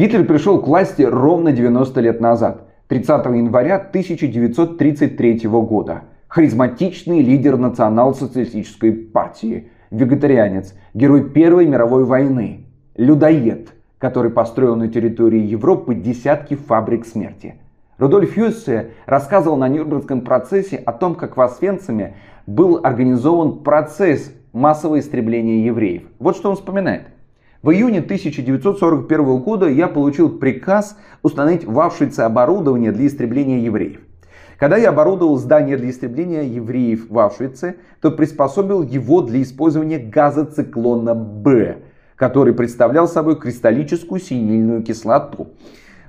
Гитлер пришел к власти ровно 90 лет назад, 30 января 1933 года. Харизматичный лидер национал-социалистической партии, вегетарианец, герой Первой мировой войны, людоед, который построил на территории Европы десятки фабрик смерти. Рудольф Юссе рассказывал на Нюрнбергском процессе о том, как в Освенциме был организован процесс массового истребления евреев. Вот что он вспоминает. В июне 1941 года я получил приказ установить в Авшвице оборудование для истребления евреев. Когда я оборудовал здание для истребления евреев в Авшвице, то приспособил его для использования газа циклона Б, который представлял собой кристаллическую синильную кислоту.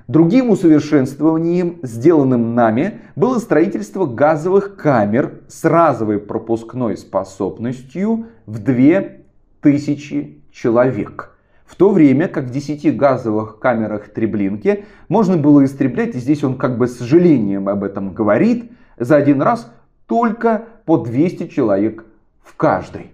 Другим усовершенствованием, сделанным нами, было строительство газовых камер с разовой пропускной способностью в 2000 человек. В то время как в 10 газовых камерах Треблинки можно было истреблять, и здесь он как бы с сожалением об этом говорит, за один раз только по 200 человек в каждой.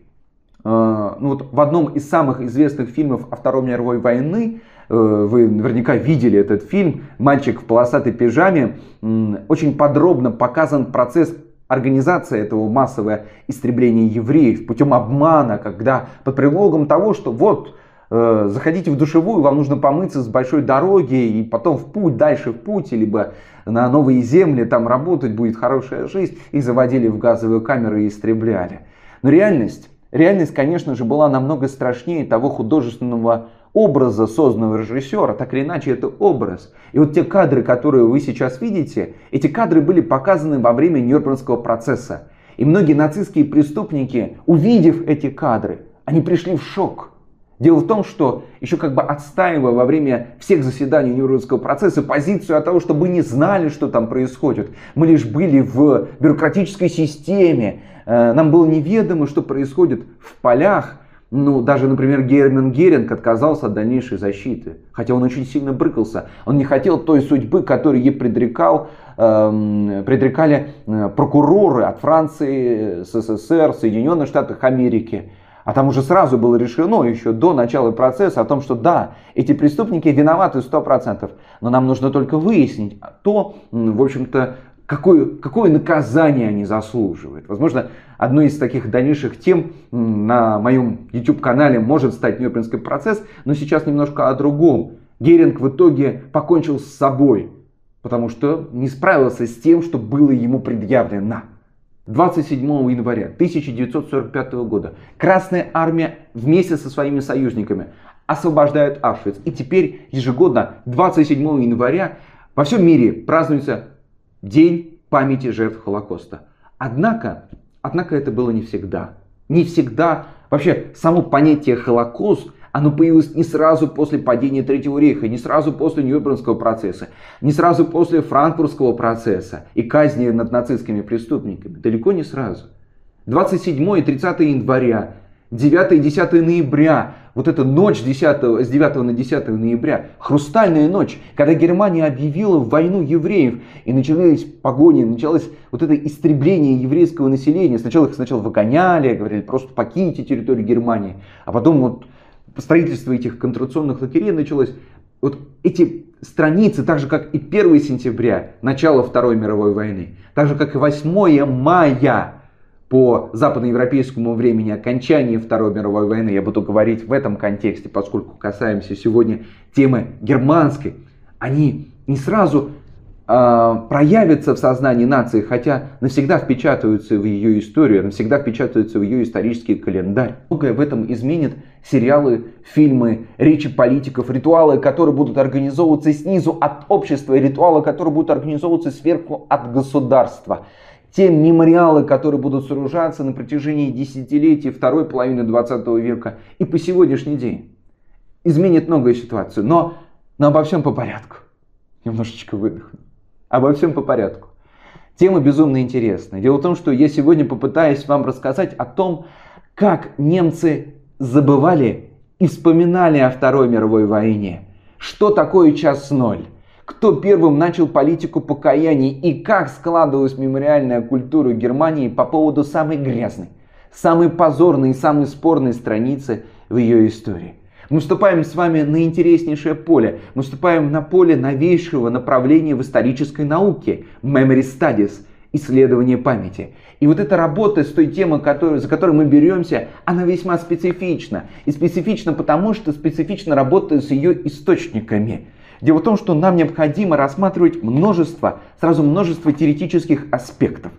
А, ну вот в одном из самых известных фильмов о Второй мировой войны, э, вы наверняка видели этот фильм, «Мальчик в полосатой пижаме», очень подробно показан процесс организации этого массового истребления евреев путем обмана, когда под предлогом того, что вот заходите в душевую, вам нужно помыться с большой дороги и потом в путь, дальше в путь, либо на новые земли, там работать будет хорошая жизнь. И заводили в газовую камеру и истребляли. Но реальность, реальность, конечно же, была намного страшнее того художественного образа, созданного режиссера, так или иначе это образ. И вот те кадры, которые вы сейчас видите, эти кадры были показаны во время Нюрнбергского процесса. И многие нацистские преступники, увидев эти кадры, они пришли в шок. Дело в том, что еще как бы отстаивая во время всех заседаний Нюрнбергского процесса позицию о том, что мы не знали, что там происходит. Мы лишь были в бюрократической системе. Э, нам было неведомо, что происходит в полях. Ну, даже, например, Герман Геринг отказался от дальнейшей защиты. Хотя он очень сильно брыкался. Он не хотел той судьбы, которую ей предрекал, эм, предрекали э, прокуроры от Франции, СССР, Соединенных Штатов Америки. А там уже сразу было решено, еще до начала процесса, о том, что да, эти преступники виноваты 100%, но нам нужно только выяснить то, в общем-то, какое, какое наказание они заслуживают. Возможно, одной из таких дальнейших тем на моем YouTube-канале может стать Нюрнбергский процесс, но сейчас немножко о другом. Геринг в итоге покончил с собой, потому что не справился с тем, что было ему предъявлено. 27 января 1945 года Красная Армия вместе со своими союзниками освобождает Авшвиц. И теперь ежегодно 27 января во всем мире празднуется День памяти жертв Холокоста. Однако, однако это было не всегда. Не всегда вообще само понятие Холокост оно появилось не сразу после падения Третьего рейха, не сразу после Нюрнбергского процесса, не сразу после Франкфуртского процесса и казни над нацистскими преступниками. Далеко не сразу. 27 и 30 января, 9 и 10 ноября, вот эта ночь 10, с 9 на 10 ноября, хрустальная ночь, когда Германия объявила войну евреев, и начались погони, началось вот это истребление еврейского населения. Сначала их сначала выгоняли, говорили, просто покиньте территорию Германии, а потом вот строительство этих концентрационных лагерей началось. Вот эти страницы, так же как и 1 сентября, начало Второй мировой войны, так же как и 8 мая по западноевропейскому времени окончания Второй мировой войны, я буду говорить в этом контексте, поскольку касаемся сегодня темы германской, они не сразу э, проявятся в сознании нации, хотя навсегда впечатаются в ее историю, навсегда впечатаются в ее исторический календарь. Многое в этом изменит сериалы, фильмы, речи политиков, ритуалы, которые будут организовываться снизу от общества, и ритуалы, которые будут организовываться сверху от государства. Те мемориалы, которые будут сооружаться на протяжении десятилетий второй половины 20 века и по сегодняшний день. Изменит многое ситуацию, но, но обо всем по порядку. Немножечко выдохну. Обо всем по порядку. Тема безумно интересная. Дело в том, что я сегодня попытаюсь вам рассказать о том, как немцы забывали и вспоминали о Второй мировой войне. Что такое час ноль? Кто первым начал политику покаяний и как складывалась мемориальная культура Германии по поводу самой грязной, самой позорной и самой спорной страницы в ее истории. Мы вступаем с вами на интереснейшее поле. Мы вступаем на поле новейшего направления в исторической науке – Memory Studies – исследование памяти. И вот эта работа с той темой, которую, за которую мы беремся, она весьма специфична. И специфична потому, что специфично работает с ее источниками. Дело в том, что нам необходимо рассматривать множество, сразу множество теоретических аспектов.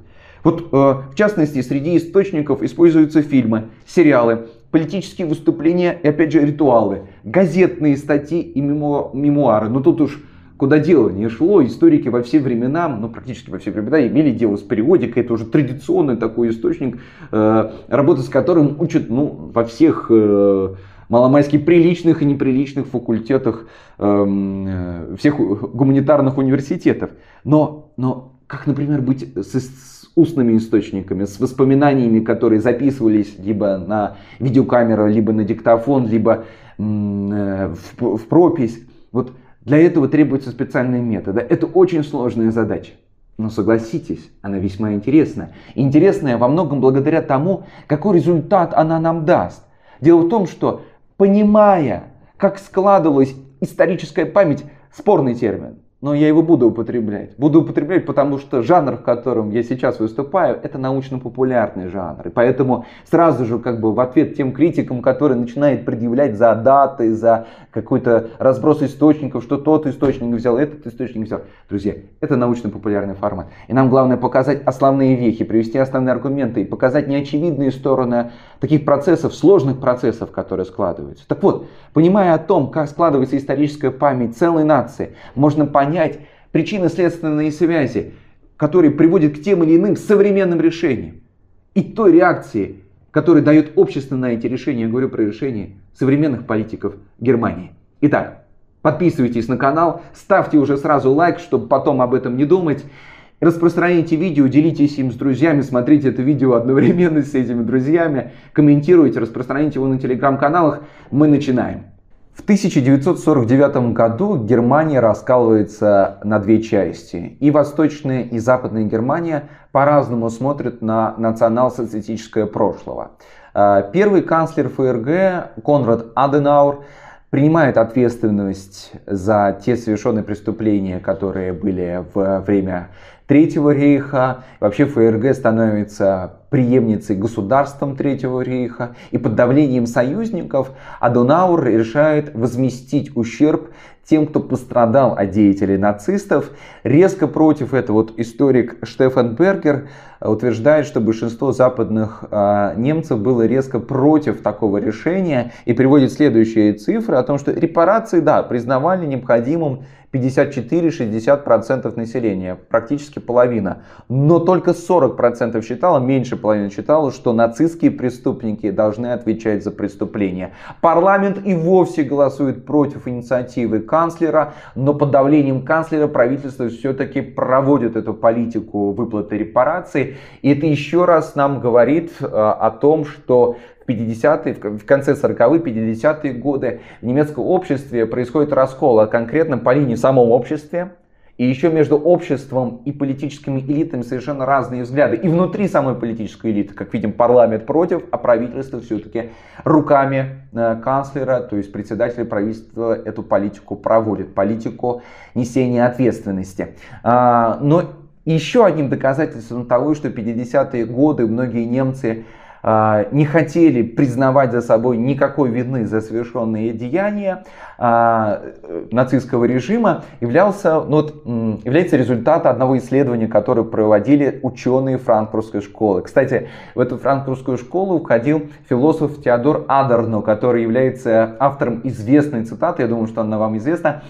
Вот, э, в частности, среди источников используются фильмы, сериалы, политические выступления и, опять же, ритуалы, газетные статьи и мему, мемуары. Но тут уж куда дело не шло, историки во все времена, ну практически во все времена имели дело с периодикой, это уже традиционный такой источник, э, работа с которым учат ну, во всех э, маломайски приличных и неприличных факультетах эм, э, всех гуманитарных университетов. Но, но как, например, быть с, с устными источниками, с воспоминаниями, которые записывались либо на видеокамеру, либо на диктофон, либо э, в, в пропись. Вот для этого требуются специальные методы. Это очень сложная задача. Но согласитесь, она весьма интересная. интересная во многом благодаря тому, какой результат она нам даст. Дело в том, что понимая, как складывалась историческая память, спорный термин но я его буду употреблять. Буду употреблять, потому что жанр, в котором я сейчас выступаю, это научно-популярный жанр. И поэтому сразу же как бы в ответ тем критикам, которые начинают предъявлять за даты, за какой-то разброс источников, что тот источник взял, этот источник взял. Друзья, это научно-популярный формат. И нам главное показать основные вехи, привести основные аргументы и показать неочевидные стороны таких процессов, сложных процессов, которые складываются. Так вот, понимая о том, как складывается историческая память целой нации, можно понять причинно-следственные связи, которые приводят к тем или иным современным решениям. И той реакции, которую дает общество на эти решения, я говорю про решения современных политиков Германии. Итак, подписывайтесь на канал, ставьте уже сразу лайк, чтобы потом об этом не думать. Распространяйте видео, делитесь им с друзьями, смотрите это видео одновременно с этими друзьями, комментируйте, распространяйте его на телеграм-каналах. Мы начинаем. В 1949 году Германия раскалывается на две части. И Восточная, и Западная Германия по-разному смотрят на национал-социалистическое прошлое. А, первый канцлер ФРГ Конрад Аденаур принимает ответственность за те совершенные преступления, которые были в время Третьего рейха. Вообще ФРГ становится преемницей государством Третьего рейха. И под давлением союзников Адонаур решает возместить ущерб тем, кто пострадал от деятелей нацистов. Резко против этого вот историк Штефан Бергер утверждает, что большинство западных э, немцев было резко против такого решения и приводит следующие цифры о том, что репарации, да, признавали необходимым 54-60% населения, практически половина. Но только 40% считало, меньше половины считало, что нацистские преступники должны отвечать за преступления. Парламент и вовсе голосует против инициативы канцлера, но под давлением канцлера правительство все-таки проводит эту политику выплаты репараций. И это еще раз нам говорит э, о том, что 50-е, в конце 40-е, 50-е годы в немецком обществе происходит раскол, а конкретно по линии в самом обществе, и еще между обществом и политическими элитами совершенно разные взгляды. И внутри самой политической элиты, как видим, парламент против, а правительство все-таки руками э, канцлера, то есть председателя правительства, эту политику проводит, политику несения ответственности. А, но еще одним доказательством того, что 50-е годы многие немцы не хотели признавать за собой никакой вины за совершенные деяния а, нацистского режима, являлся, ну, вот, является результат одного исследования, которое проводили ученые франкфуртской школы. Кстати, в эту франкфуртскую школу входил философ Теодор Адорно, который является автором известной цитаты, я думаю, что она вам известна,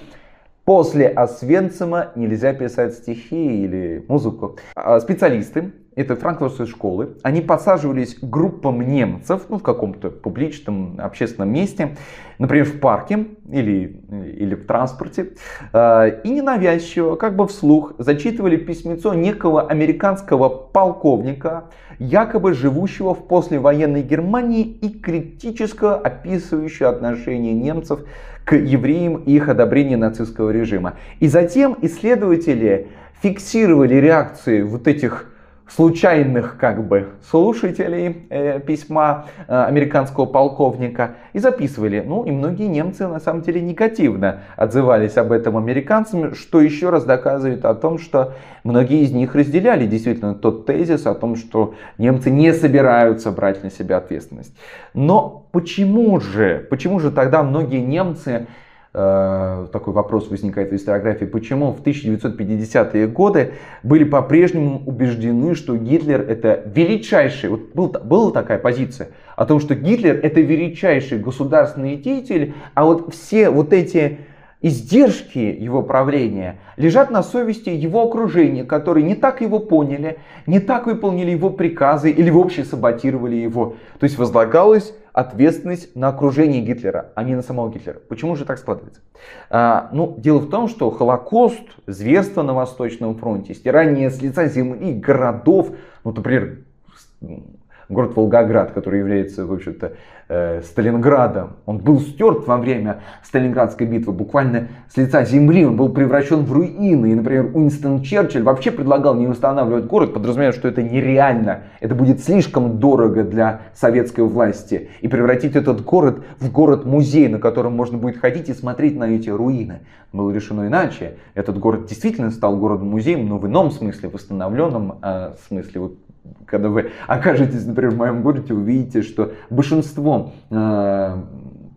После Освенцима нельзя писать стихи или музыку. А специалисты этой франкфуртской школы, они подсаживались группам немцев ну, в каком-то публичном общественном месте, например, в парке или, или в транспорте, э, и ненавязчиво, как бы вслух, зачитывали письмецо некого американского полковника, якобы живущего в послевоенной Германии и критически описывающего отношение немцев к евреям и их одобрение нацистского режима. И затем исследователи фиксировали реакции вот этих случайных как бы слушателей э, письма э, американского полковника и записывали. Ну и многие немцы на самом деле негативно отзывались об этом американцам, что еще раз доказывает о том, что многие из них разделяли действительно тот тезис о том, что немцы не собираются брать на себя ответственность. Но почему же, почему же тогда многие немцы такой вопрос возникает в историографии, почему в 1950-е годы были по-прежнему убеждены, что Гитлер это величайший, вот был, была такая позиция о том, что Гитлер это величайший государственный деятель, а вот все вот эти издержки его правления лежат на совести его окружения, которые не так его поняли, не так выполнили его приказы или вообще саботировали его. То есть возлагалось ответственность на окружение Гитлера, а не на самого Гитлера. Почему же так складывается? А, ну, дело в том, что Холокост, зверство на Восточном фронте, стирание с лица земли городов, ну, например, город Волгоград, который является, в общем-то, э, Сталинградом. Он был стерт во время Сталинградской битвы буквально с лица земли. Он был превращен в руины. И, например, Уинстон Черчилль вообще предлагал не устанавливать город, подразумевая, что это нереально. Это будет слишком дорого для советской власти. И превратить этот город в город-музей, на котором можно будет ходить и смотреть на эти руины. Было решено иначе. Этот город действительно стал городом-музеем, но в ином смысле, восстановленном э, смысле. Вот когда вы окажетесь, например, в моем городе, увидите, что большинство э,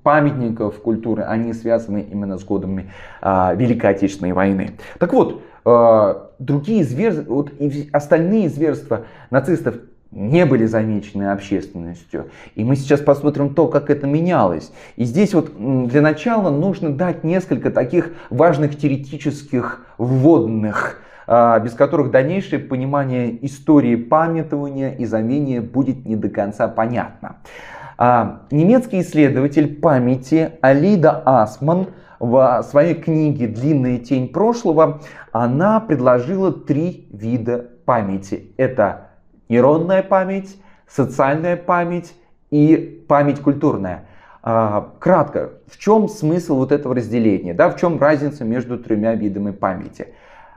памятников культуры, они связаны именно с годами э, Великой Отечественной войны. Так вот, э, другие зверства, вот, и остальные зверства нацистов не были замечены общественностью. И мы сейчас посмотрим то, как это менялось. И здесь вот для начала нужно дать несколько таких важных теоретических вводных а, без которых дальнейшее понимание истории памятования и замения будет не до конца понятно. А, немецкий исследователь памяти Алида Асман в своей книге «Длинная тень прошлого» она предложила три вида памяти. Это нейронная память, социальная память и память культурная. А, кратко, в чем смысл вот этого разделения? Да, в чем разница между тремя видами памяти?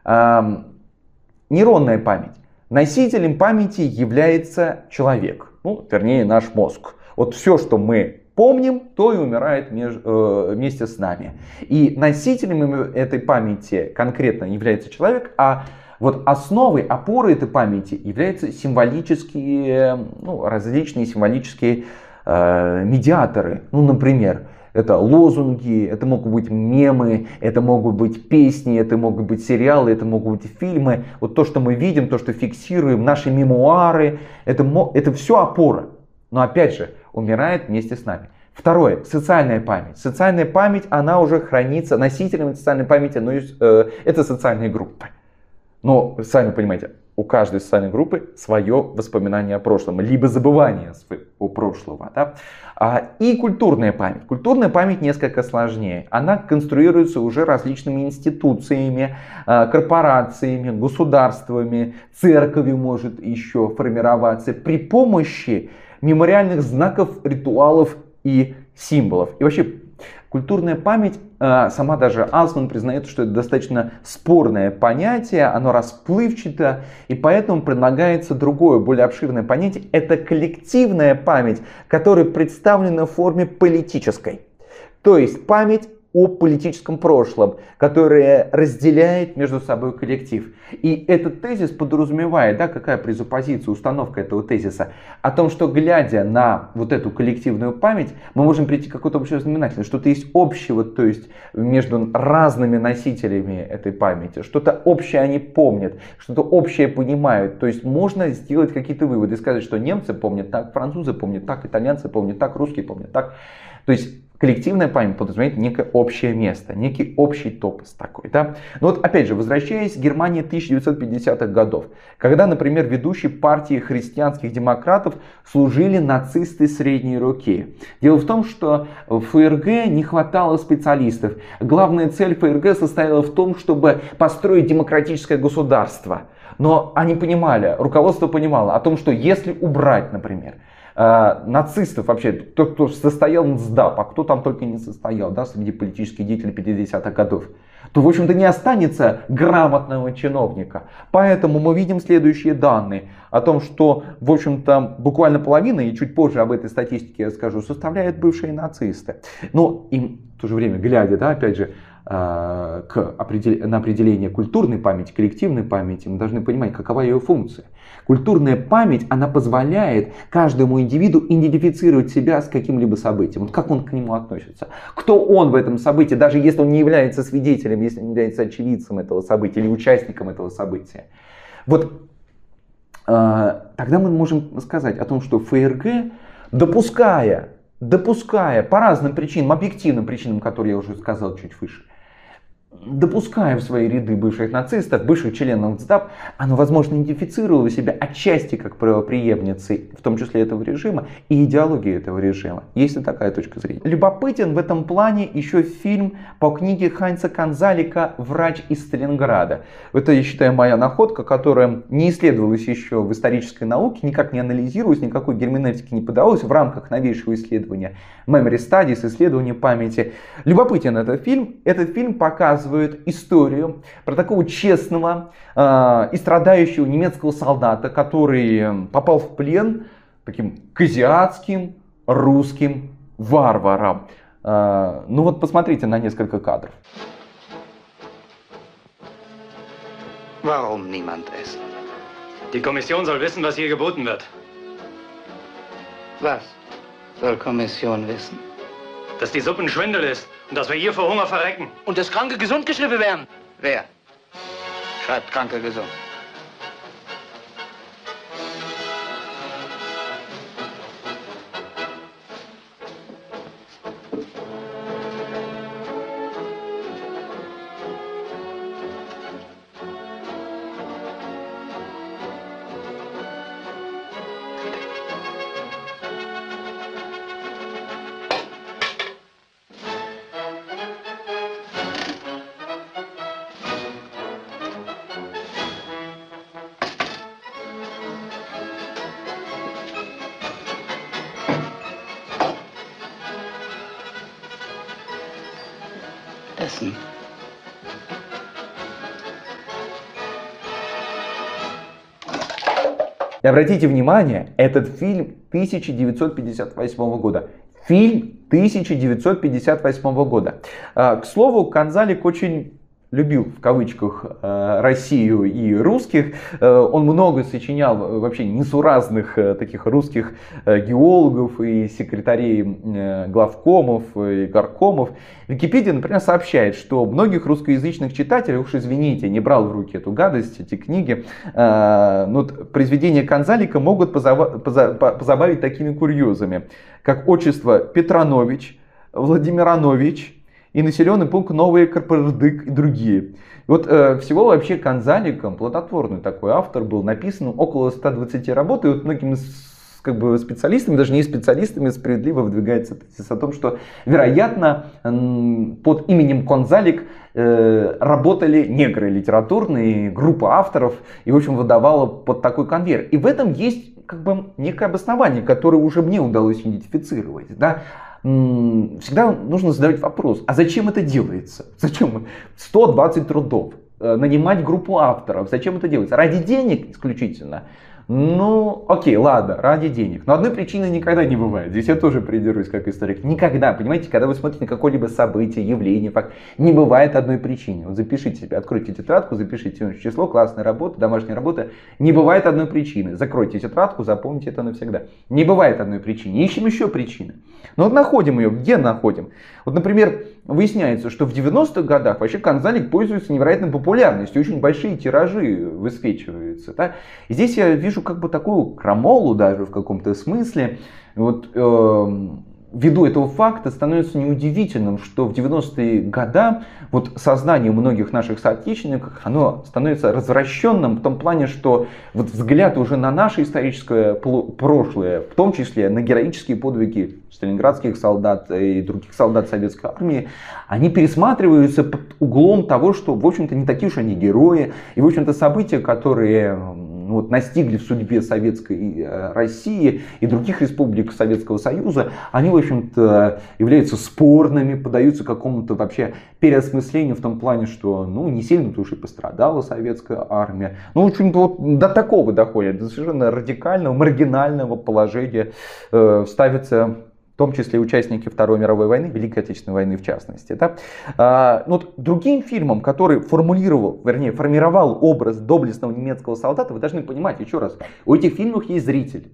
Нейронная память. Носителем памяти является человек, ну, вернее, наш мозг. Вот все, что мы помним, то и умирает меж, э, вместе с нами. И носителем этой памяти конкретно является человек, а вот основой, опорой этой памяти являются символические, ну, различные символические э, медиаторы. Ну, например, это лозунги, это могут быть мемы, это могут быть песни, это могут быть сериалы, это могут быть фильмы. Вот то, что мы видим, то, что фиксируем, наши мемуары, это, это все опора. Но опять же, умирает вместе с нами. Второе, социальная память. Социальная память, она уже хранится, носителем социальной памяти, но э, это социальные группы. Но, сами понимаете, у каждой социальной группы свое воспоминание о прошлом, либо забывание о прошлого. Да? А, и культурная память. Культурная память несколько сложнее. Она конструируется уже различными институциями, а, корпорациями, государствами, церковью может еще формироваться при помощи мемориальных знаков, ритуалов и символов. И вообще Культурная память, э, сама даже Асман признает, что это достаточно спорное понятие, оно расплывчато, и поэтому предлагается другое, более обширное понятие. Это коллективная память, которая представлена в форме политической. То есть память о политическом прошлом, которое разделяет между собой коллектив. И этот тезис подразумевает, да, какая презуппозиция, установка этого тезиса, о том, что глядя на вот эту коллективную память, мы можем прийти к какому-то общему знаменателю, что-то есть общего, то есть между разными носителями этой памяти, что-то общее они помнят, что-то общее понимают, то есть можно сделать какие-то выводы, сказать, что немцы помнят так, французы помнят так, итальянцы помнят так, русские помнят так. То есть коллективная память подразумевает некое общее место, некий общий топос такой. Да? Но вот опять же, возвращаясь к Германии 1950-х годов, когда, например, ведущие партии христианских демократов служили нацисты средней руки. Дело в том, что в ФРГ не хватало специалистов. Главная цель ФРГ состояла в том, чтобы построить демократическое государство. Но они понимали, руководство понимало о том, что если убрать, например, э, нацистов вообще, кто, кто состоял НСДАП, а кто там только не состоял, да, среди политических деятелей 50-х годов, то, в общем-то, не останется грамотного чиновника. Поэтому мы видим следующие данные о том, что, в общем-то, буквально половина, и чуть позже об этой статистике я скажу, составляют бывшие нацисты. Но им в то же время, глядя, да, опять же, к определ... на определение культурной памяти, коллективной памяти, мы должны понимать, какова ее функция. Культурная память, она позволяет каждому индивиду идентифицировать себя с каким-либо событием. Вот как он к нему относится. Кто он в этом событии, даже если он не является свидетелем, если не является очевидцем этого события или участником этого события. Вот э, тогда мы можем сказать о том, что ФРГ, допуская, допуская по разным причинам, объективным причинам, которые я уже сказал чуть выше, допуская в свои ряды бывших нацистов, бывших членов ЦДАП, она, возможно, идентифицировала себя отчасти как правоприемницей, в том числе этого режима, и идеологии этого режима. Есть ли такая точка зрения? Любопытен в этом плане еще фильм по книге Хайнца Канзалика «Врач из Сталинграда». Это, я считаю, моя находка, которая не исследовалась еще в исторической науке, никак не анализировалась, никакой герменевтики не подавалась в рамках новейшего исследования Memory Studies, исследования памяти. Любопытен этот фильм. Этот фильм показывает рассказывают историю про такого честного э, и страдающего немецкого солдата, который попал в плен таким к азиатским русским варварам. Э, ну вот посмотрите на несколько кадров. Warum niemand essen? Die Kommission soll wissen, was hier geboten wird. Was soll Kommission wissen? Dass die Suppe ein Schwindel ist und dass wir hier vor Hunger verrecken. Und dass Kranke gesund geschrieben werden. Wer? Schreibt Kranke gesund. Обратите внимание, этот фильм 1958 года. Фильм 1958 года. А, к слову, Канзалик очень любил в кавычках э, Россию и русских. Э, он много сочинял э, вообще несуразных таких русских геологов и секретарей главкомов и горкомов. Википедия, например, сообщает, что многих русскоязычных читателей, уж извините, не брал в руки эту гадость, эти книги, но произведения Канзалика могут позабавить такими курьезами, как отчество Петранович, Владимиранович, и населенный пункт Новый Карпардык и другие. вот э, всего вообще Канзаликом, плодотворный такой автор был, написан около 120 работ, и вот многими как бы специалистами, даже не специалистами, справедливо выдвигается тезис о том, что, вероятно, под именем Конзалик э, работали негры литературные, группа авторов, и, в общем, выдавала под такой конвейер. И в этом есть как бы некое обоснование, которое уже мне удалось идентифицировать. Да? Всегда нужно задавать вопрос, а зачем это делается? Зачем 120 трудов? Э, нанимать группу авторов. Зачем это делается? Ради денег исключительно. Ну, окей, ладно, ради денег. Но одной причины никогда не бывает. Здесь я тоже придерусь как историк. Никогда, понимаете, когда вы смотрите на какое-либо событие, явление, факт, не бывает одной причины. Вот запишите себе, откройте тетрадку, запишите число, классная работа, домашняя работа. Не бывает одной причины. Закройте тетрадку, запомните это навсегда. Не бывает одной причины. Ищем еще причины. Но вот находим ее. Где находим? Вот, например, выясняется, что в 90-х годах вообще канзалик пользуется невероятной популярностью. Очень большие тиражи высвечиваются. Да? Здесь я вижу как бы такую крамолу даже в каком-то смысле. Вот, э, ввиду этого факта становится неудивительным, что в 90-е годы вот сознание многих наших соотечественников, оно становится развращенным в том плане, что вот взгляд уже на наше историческое прошлое, в том числе на героические подвиги сталинградских солдат и других солдат советской армии, они пересматриваются под углом того, что, в общем-то, не такие уж они герои, и, в общем-то, события, которые вот, настигли в судьбе Советской э, России и других республик Советского Союза, они, в общем-то, являются спорными, подаются какому-то вообще переосмыслению в том плане, что, ну, не сильно-то уж и пострадала советская армия. Ну, в общем-то, вот до такого доходит, до совершенно радикального, маргинального положения э, ставится в том числе участники Второй мировой войны, Великой Отечественной войны в частности. Да? А, ну, вот другим фильмом, который формулировал, вернее, формировал образ доблестного немецкого солдата, вы должны понимать, еще раз, у этих фильмов есть зритель.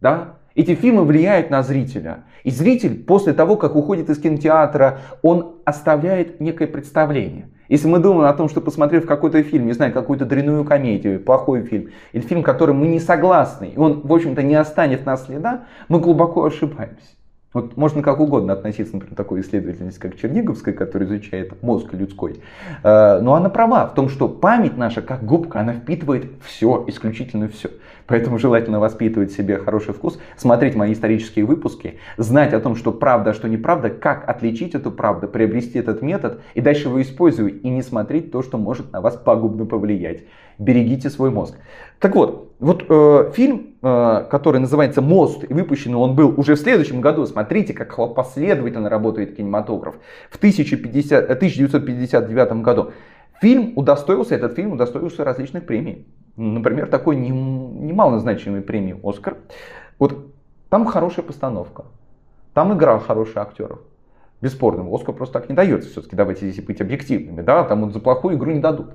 Да? Эти фильмы влияют на зрителя. И зритель после того, как уходит из кинотеатра, он оставляет некое представление. Если мы думаем о том, что посмотрев какой-то фильм, не знаю, какую-то дрянную комедию, плохой фильм, или фильм, который мы не согласны, и он, в общем-то, не останет нас следа, мы глубоко ошибаемся. Вот можно как угодно относиться, например, к такой исследовательности, как Черниговская, которая изучает мозг людской. Э, но она права в том, что память наша, как губка, она впитывает все, исключительно все. Поэтому желательно воспитывать в себе хороший вкус, смотреть мои исторические выпуски, знать о том, что правда, а что неправда, как отличить эту правду, приобрести этот метод и дальше его использовать и не смотреть то, что может на вас пагубно повлиять. Берегите свой мозг. Так вот, вот э, фильм, э, который называется «Мост», и выпущенный он был уже в следующем году, смотрите, как последовательно работает кинематограф, в 1050, 1959 году. Фильм удостоился, этот фильм удостоился различных премий. Например, такой немалозначимой премии «Оскар». Вот там хорошая постановка, там игра хороших актеров. Бесспорно, Оскар просто так не дается. Все-таки давайте здесь быть объективными. Да? Там вот за плохую игру не дадут.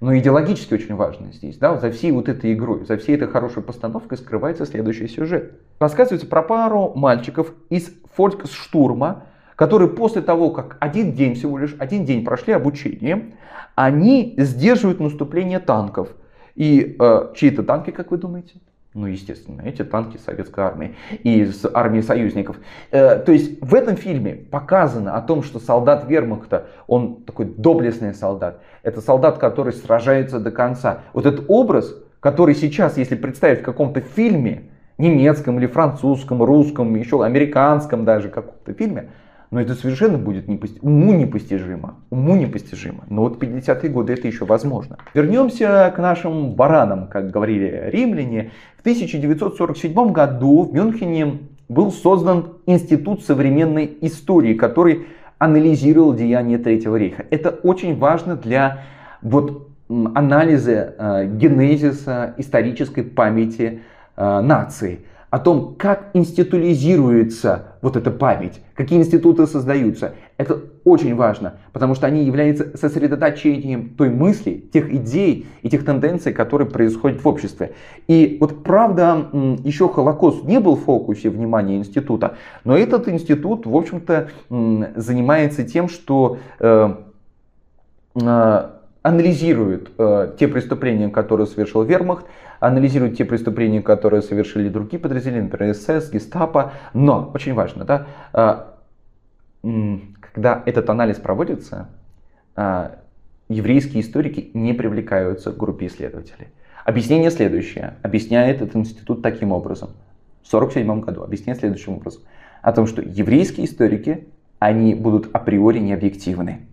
Но идеологически очень важно здесь, да, за всей вот этой игрой, за всей этой хорошей постановкой скрывается следующий сюжет. Рассказывается про пару мальчиков из фольксштурма, которые после того, как один день всего лишь, один день прошли обучение, они сдерживают наступление танков. И э, чьи-то танки, как вы думаете? Ну, естественно, эти танки советской армии и с армии союзников. Э, то есть в этом фильме показано о том, что солдат вермахта, он такой доблестный солдат. Это солдат, который сражается до конца. Вот этот образ, который сейчас, если представить в каком-то фильме, немецком или французском, русском, еще американском даже каком-то фильме, но это совершенно будет непости... уму непостижимо. Уму непостижимо. Но вот 50-е годы это еще возможно. Вернемся к нашим баранам, как говорили римляне. В 1947 году в Мюнхене был создан Институт современной истории, который анализировал деяния Третьего рейха. Это очень важно для вот, анализа э, генезиса исторической памяти э, нации о том, как институализируется вот эта память, какие институты создаются. Это очень важно, потому что они являются сосредоточением той мысли, тех идей и тех тенденций, которые происходят в обществе. И вот правда, еще Холокост не был в фокусе внимания института, но этот институт, в общем-то, занимается тем, что э, э, анализирует э, те преступления, которые совершил Вермахт, анализирует те преступления, которые совершили другие подразделения, например, СС, Гестапо. Но, очень важно, да, э, когда этот анализ проводится, э, еврейские историки не привлекаются к группе исследователей. Объяснение следующее. Объясняет этот институт таким образом. В 1947 году объясняет следующим образом. О том, что еврейские историки, они будут априори необъективны.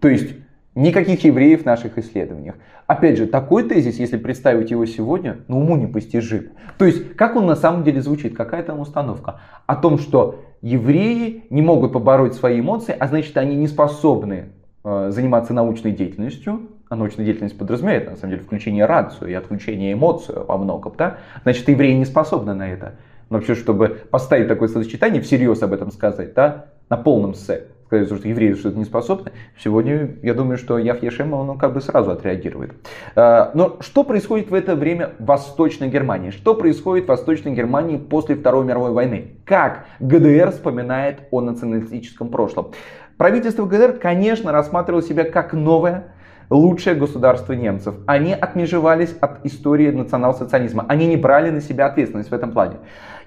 То есть Никаких евреев в наших исследованиях. Опять же, такой тезис, если представить его сегодня, ну уму непостижим. То есть, как он на самом деле звучит, какая там установка? О том, что евреи не могут побороть свои эмоции, а значит, они не способны э, заниматься научной деятельностью, а научная деятельность подразумевает, на самом деле, включение рацию и отключение эмоций во многом, да? Значит, евреи не способны на это. Но вообще, чтобы поставить такое сочетание, всерьез об этом сказать, да, на полном сет сказать, что евреи что-то не способны, сегодня я думаю, что Яв Ешема, он как бы сразу отреагирует. А, но что происходит в это время в Восточной Германии? Что происходит в Восточной Германии после Второй мировой войны? Как ГДР вспоминает о националистическом прошлом? Правительство ГДР, конечно, рассматривало себя как новое, лучшее государство немцев. Они отмежевались от истории национал-социализма. Они не брали на себя ответственность в этом плане.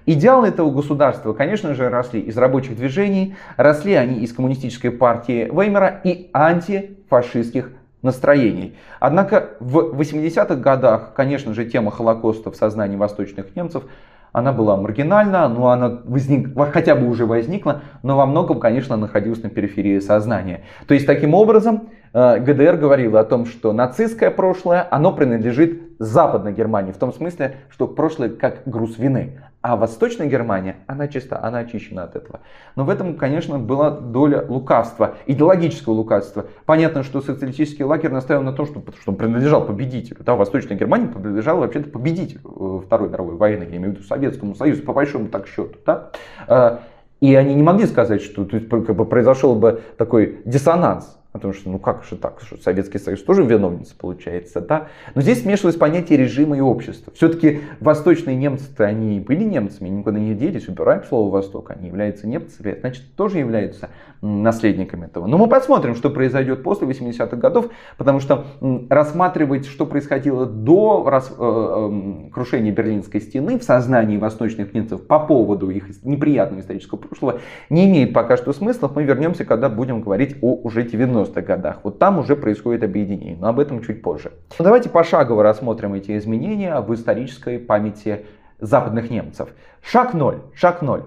Идеалы этого государства, конечно же, росли из рабочих движений, росли они из коммунистической партии Веймера и антифашистских настроений. Однако в 80-х годах, конечно же, тема Холокоста в сознании восточных немцев она была маргинальна, но она возник, хотя бы уже возникла, но во многом, конечно, находилась на периферии сознания. То есть, таким образом, э, ГДР говорила о том, что нацистское прошлое, оно принадлежит Западной Германии, в том смысле, что прошлое как груз вины. А Восточная Германия, она чиста, она очищена от этого. Но в этом, конечно, была доля лукавства, идеологического лукавства. Понятно, что социалистический лагерь наставил на том, что, что он принадлежал победителю. Да, Восточная Германия принадлежала вообще-то победителю э, Второй мировой войны, я имею в виду Советскому Союзу, по большому так счету. Да? Э, и они не могли сказать, что как бы, произошел бы такой диссонанс Потому что, ну как же так, что Советский Союз тоже виновница получается, да? Но здесь смешивалось понятие режима и общества. Все-таки восточные немцы-то, они были немцами, никуда не делись, убираем слово Восток, они являются немцами, значит, тоже являются наследниками этого. Но мы посмотрим, что произойдет после 80-х годов, потому что рассматривать, что происходило до рас, э, э, крушения Берлинской стены в сознании восточных немцев по поводу их неприятного исторического прошлого, не имеет пока что смысла. Мы вернемся, когда будем говорить о уже 90 90-х годах. Вот там уже происходит объединение, но об этом чуть позже. Но ну, давайте пошагово рассмотрим эти изменения в исторической памяти западных немцев. Шаг 0. Шаг 0.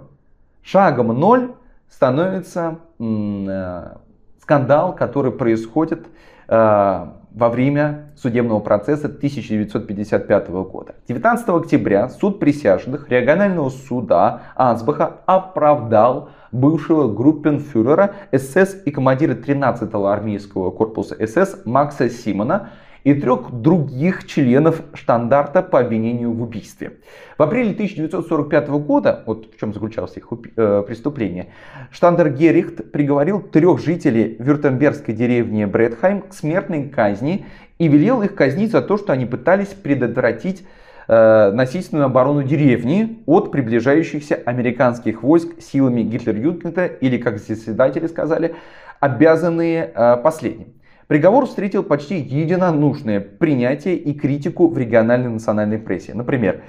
Шагом 0 становится э, скандал, который происходит э, во время судебного процесса 1955 года. 19 октября суд присяжных регионального суда Ансбаха оправдал бывшего группенфюрера СС и командира 13-го армейского корпуса СС Макса Симона и трех других членов штандарта по обвинению в убийстве. В апреле 1945 года, вот в чем заключалось их э, преступление, штандарт Герихт приговорил трех жителей вюртембергской деревни Бредхайм к смертной казни и велел их казнить за то, что они пытались предотвратить Э, насильственную оборону деревни от приближающихся американских войск силами Гитлер-Югента или, как заседатели сказали, обязанные э, последним. Приговор встретил почти единодушное принятие и критику в региональной национальной прессе. Например,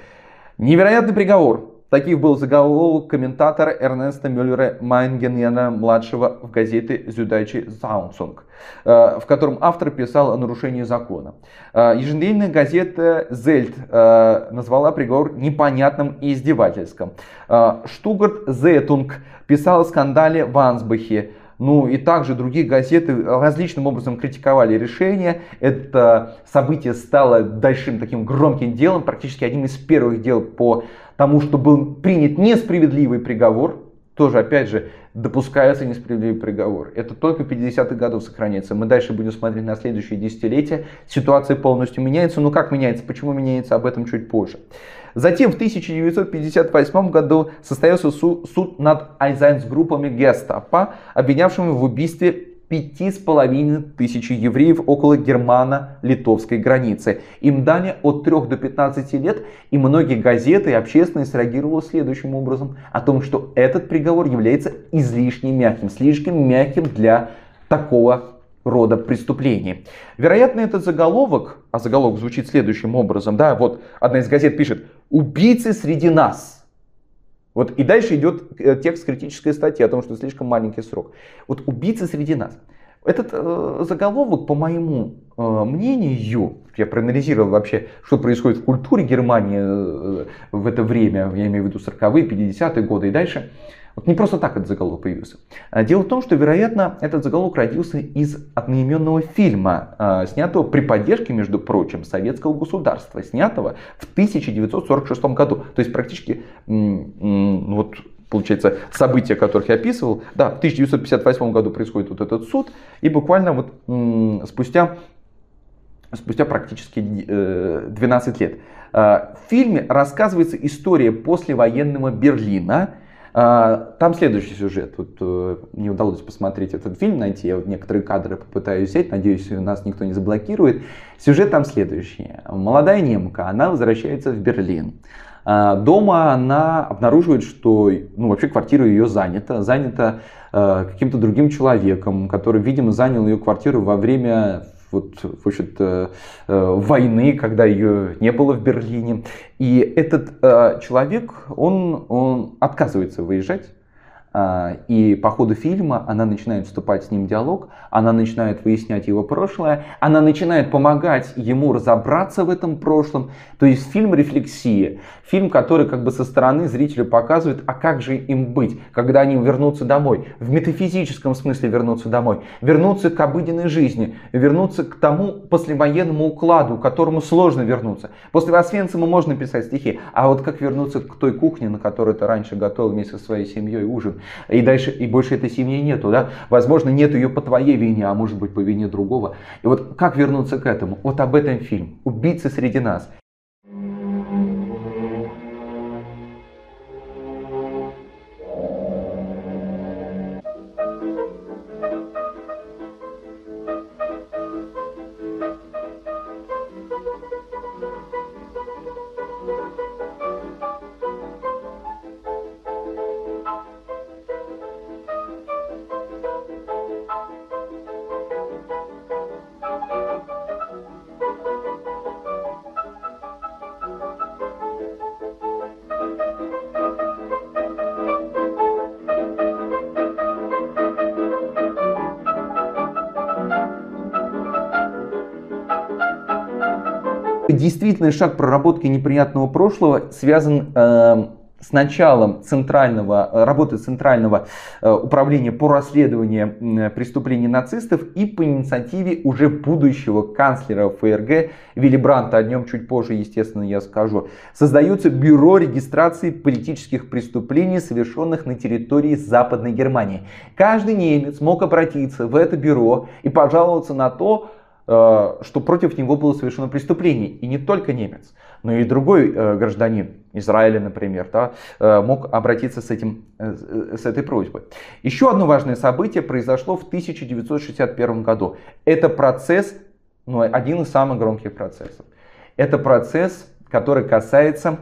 невероятный приговор, Таких был заголовок комментатора Эрнеста Мюллера Майнгенена-младшего в газете «Зюдачи Заунсунг», э, в котором автор писал о нарушении закона. Э, еженедельная газета «Зельт» э, назвала приговор непонятным и издевательским. Штугарт Зетунг писал о скандале в Ансбахе, ну и также другие газеты различным образом критиковали решение. Это событие стало большим таким громким делом, практически одним из первых дел по тому, что был принят несправедливый приговор. Тоже, опять же, допускается несправедливый приговор. Это только в 50-х годах сохраняется. Мы дальше будем смотреть на следующие десятилетия. Ситуация полностью меняется. Но как меняется, почему меняется, об этом чуть позже. Затем в 1958 году состоялся суд над айзенс-группами гестапо, обвинявшими в убийстве пяти с половиной тысячи евреев около германо-литовской границы. Им дали от 3 до 15 лет, и многие газеты и общественность реагировали следующим образом, о том, что этот приговор является излишне мягким, слишком мягким для такого рода преступлений. Вероятно, этот заголовок, а заголовок звучит следующим образом, да, вот одна из газет пишет «Убийцы среди нас». Вот и дальше идет э, текст критической статьи о том, что слишком маленький срок. Вот убийцы среди нас. Этот э, заголовок, по моему э, мнению, я проанализировал вообще, что происходит в культуре Германии э, в это время, я имею в виду 40-е, 50-е годы и дальше, вот не просто так этот заголовок появился. А, дело в том, что, вероятно, этот заголовок родился из одноименного фильма, а, снятого при поддержке, между прочим, советского государства, снятого в 1946 году. То есть практически вот получается, события, которых я описывал. Да, в 1958 году происходит вот этот суд, и буквально вот спустя, спустя практически 12 э, лет. А, в фильме рассказывается история послевоенного Берлина, там следующий сюжет. Вот, э, не удалось посмотреть этот фильм, найти. Я вот некоторые кадры попытаюсь взять. Надеюсь, нас никто не заблокирует. Сюжет там следующий. Молодая немка, она возвращается в Берлин. А, дома она обнаруживает, что ну, вообще квартира ее занята. Занята э, каким-то другим человеком, который, видимо, занял ее квартиру во время вот, в общем-то, э, войны, когда ее не было в Берлине. И этот э, человек, он, он отказывается выезжать, А, и по ходу фильма она начинает вступать с ним в диалог, она начинает выяснять его прошлое, она начинает помогать ему разобраться в этом прошлом. То есть фильм рефлексия, фильм, который как бы со стороны зрителю показывает, а как же им быть, когда они вернутся домой, в метафизическом смысле вернуться домой, вернуться к обыденной жизни, вернуться к тому послевоенному укладу, к которому сложно вернуться. После Освенцима можно писать стихи, а вот как вернуться к той кухне, на которой ты раньше готовил вместе со своей семьей ужин, и дальше, и больше этой семьи нету, да? Возможно, нет ее по твоей вине, а может быть по вине другого. И вот как вернуться к этому? Вот об этом фильм. Убийцы среди нас. Действительный шаг проработки неприятного прошлого связан э, с началом центрального, работы Центрального э, управления по расследованию преступлений нацистов и по инициативе уже будущего канцлера ФРГ Вилли Бранта, о нем чуть позже, естественно, я скажу, создается Бюро регистрации политических преступлений, совершенных на территории Западной Германии. Каждый немец мог обратиться в это бюро и пожаловаться на то, Э, что против него было совершено преступление. И не только немец, но и другой э, гражданин Израиля, например, да, э, мог обратиться с, этим, с этой просьбой. Еще одно важное событие произошло в 1961 году. Это процесс, ну, один из самых громких процессов. Это процесс, который касается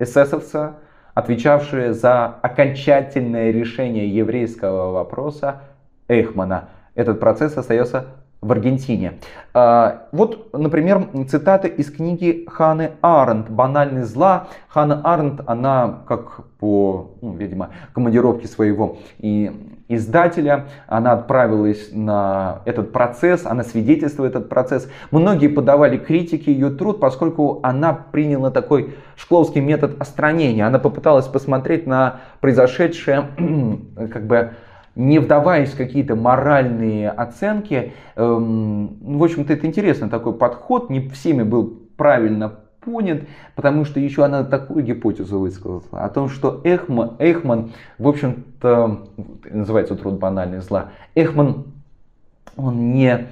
эсэсовца, отвечавшего за окончательное решение еврейского вопроса Эхмана – этот процесс остается в Аргентине. А, вот, например, цитаты из книги Ханы Аренд «Банальность зла». Хана Аренд, она, как по, ну, видимо, командировке своего и издателя, она отправилась на этот процесс, она свидетельствует этот процесс. Многие подавали критики ее труд, поскольку она приняла такой шкловский метод остранения. Она попыталась посмотреть на произошедшее, как бы, не вдаваясь в какие-то моральные оценки. Эм, ну, в общем-то, это интересный такой подход, не всеми был правильно понят, потому что еще она такую гипотезу высказала, о том, что Эхман, Эхман в общем-то, называется труд банальный зла, Эхман, он не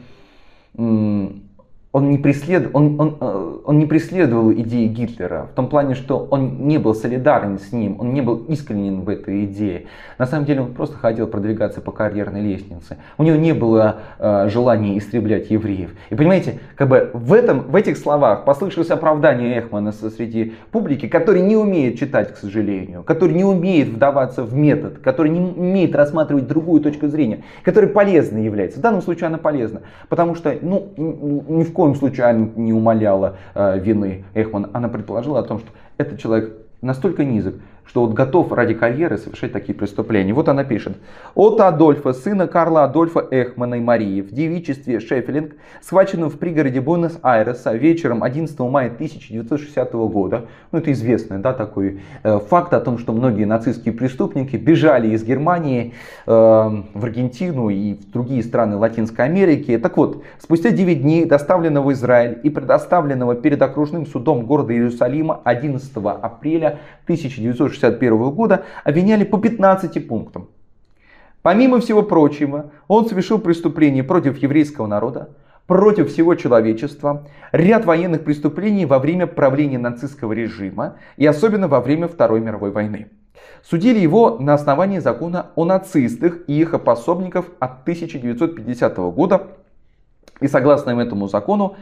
он не, преслед... он, он, э, он не преследовал идеи Гитлера, в том плане, что он не был солидарен с ним, он не был искренен в этой идее. На самом деле он просто хотел продвигаться по карьерной лестнице. У него не было э, желания истреблять евреев. И понимаете, как бы в, этом, в этих словах послышалось оправдание Эхмана среди публики, который не умеет читать, к сожалению, который не умеет вдаваться в метод, который не умеет рассматривать другую точку зрения, который полезно является. В данном случае она полезна, потому что ну, ни в коем случае не умоляла э, вины Эхман. Она предположила о том, что этот человек настолько низок, что вот готов ради карьеры совершать такие преступления. Вот она пишет. От Адольфа, сына Карла Адольфа Эхмана и Марии, в девичестве Шеффилинг, схваченным в пригороде Буэнос-Айреса вечером 11 мая 1960 года. Ну, это известный да, такой э, факт о том, что многие нацистские преступники бежали из Германии э, в Аргентину и в другие страны Латинской Америки. Так вот, спустя 9 дней доставленного в Израиль и предоставленного перед окружным судом города Иерусалима 11 апреля 1960 1961 года обвиняли по 15 пунктам. Помимо всего прочего, он совершил преступления против еврейского народа, против всего человечества, ряд военных преступлений во время правления нацистского режима и особенно во время Второй мировой войны. Судили его на основании закона о нацистах и их опособников от 1950 года. И согласно этому закону,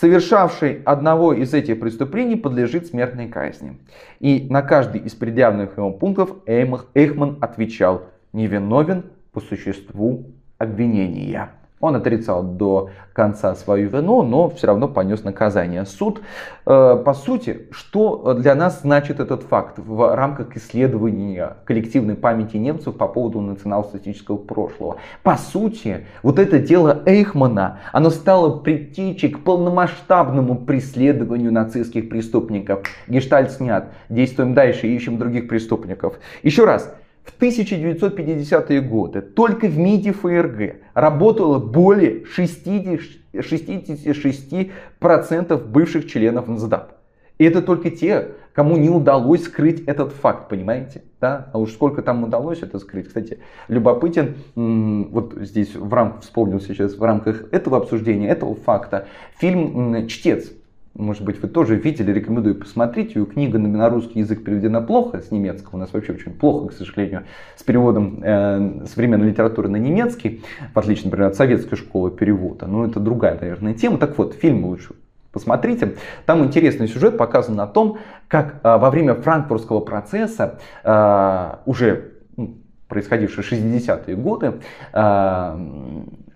совершавший одного из этих преступлений подлежит смертной казни. И на каждый из предъявленных ему пунктов Эйхман отвечал невиновен по существу обвинения. Он отрицал до конца свою вину, но все равно понес наказание. Суд, э, по сути, что для нас значит этот факт в рамках исследования коллективной памяти немцев по поводу национал-статического прошлого? По сути, вот это дело Эйхмана, оно стало предтечей к полномасштабному преследованию нацистских преступников. Гештальт снят, действуем дальше, ищем других преступников. Еще раз, в 1950-е годы только в МИДе ФРГ работало более 60, 66% бывших членов НСДАП. И это только те, кому не удалось скрыть этот факт, понимаете? Да? А уж сколько там удалось это скрыть. Кстати, любопытен, вот здесь в рамках, вспомнил сейчас, в рамках этого обсуждения, этого факта, фильм «Чтец» может быть, вы тоже видели, рекомендую посмотреть. Ее книга на русский язык переведена плохо с немецкого. У нас вообще очень плохо, к сожалению, с переводом э, современной литературы на немецкий, в отличие, например, от советской школы перевода. Но это другая, наверное, тема. Так вот, фильм лучше посмотрите. Там интересный сюжет показан о том, как э, во время франкфуртского процесса, э, уже ну, происходившие 60-е годы, э,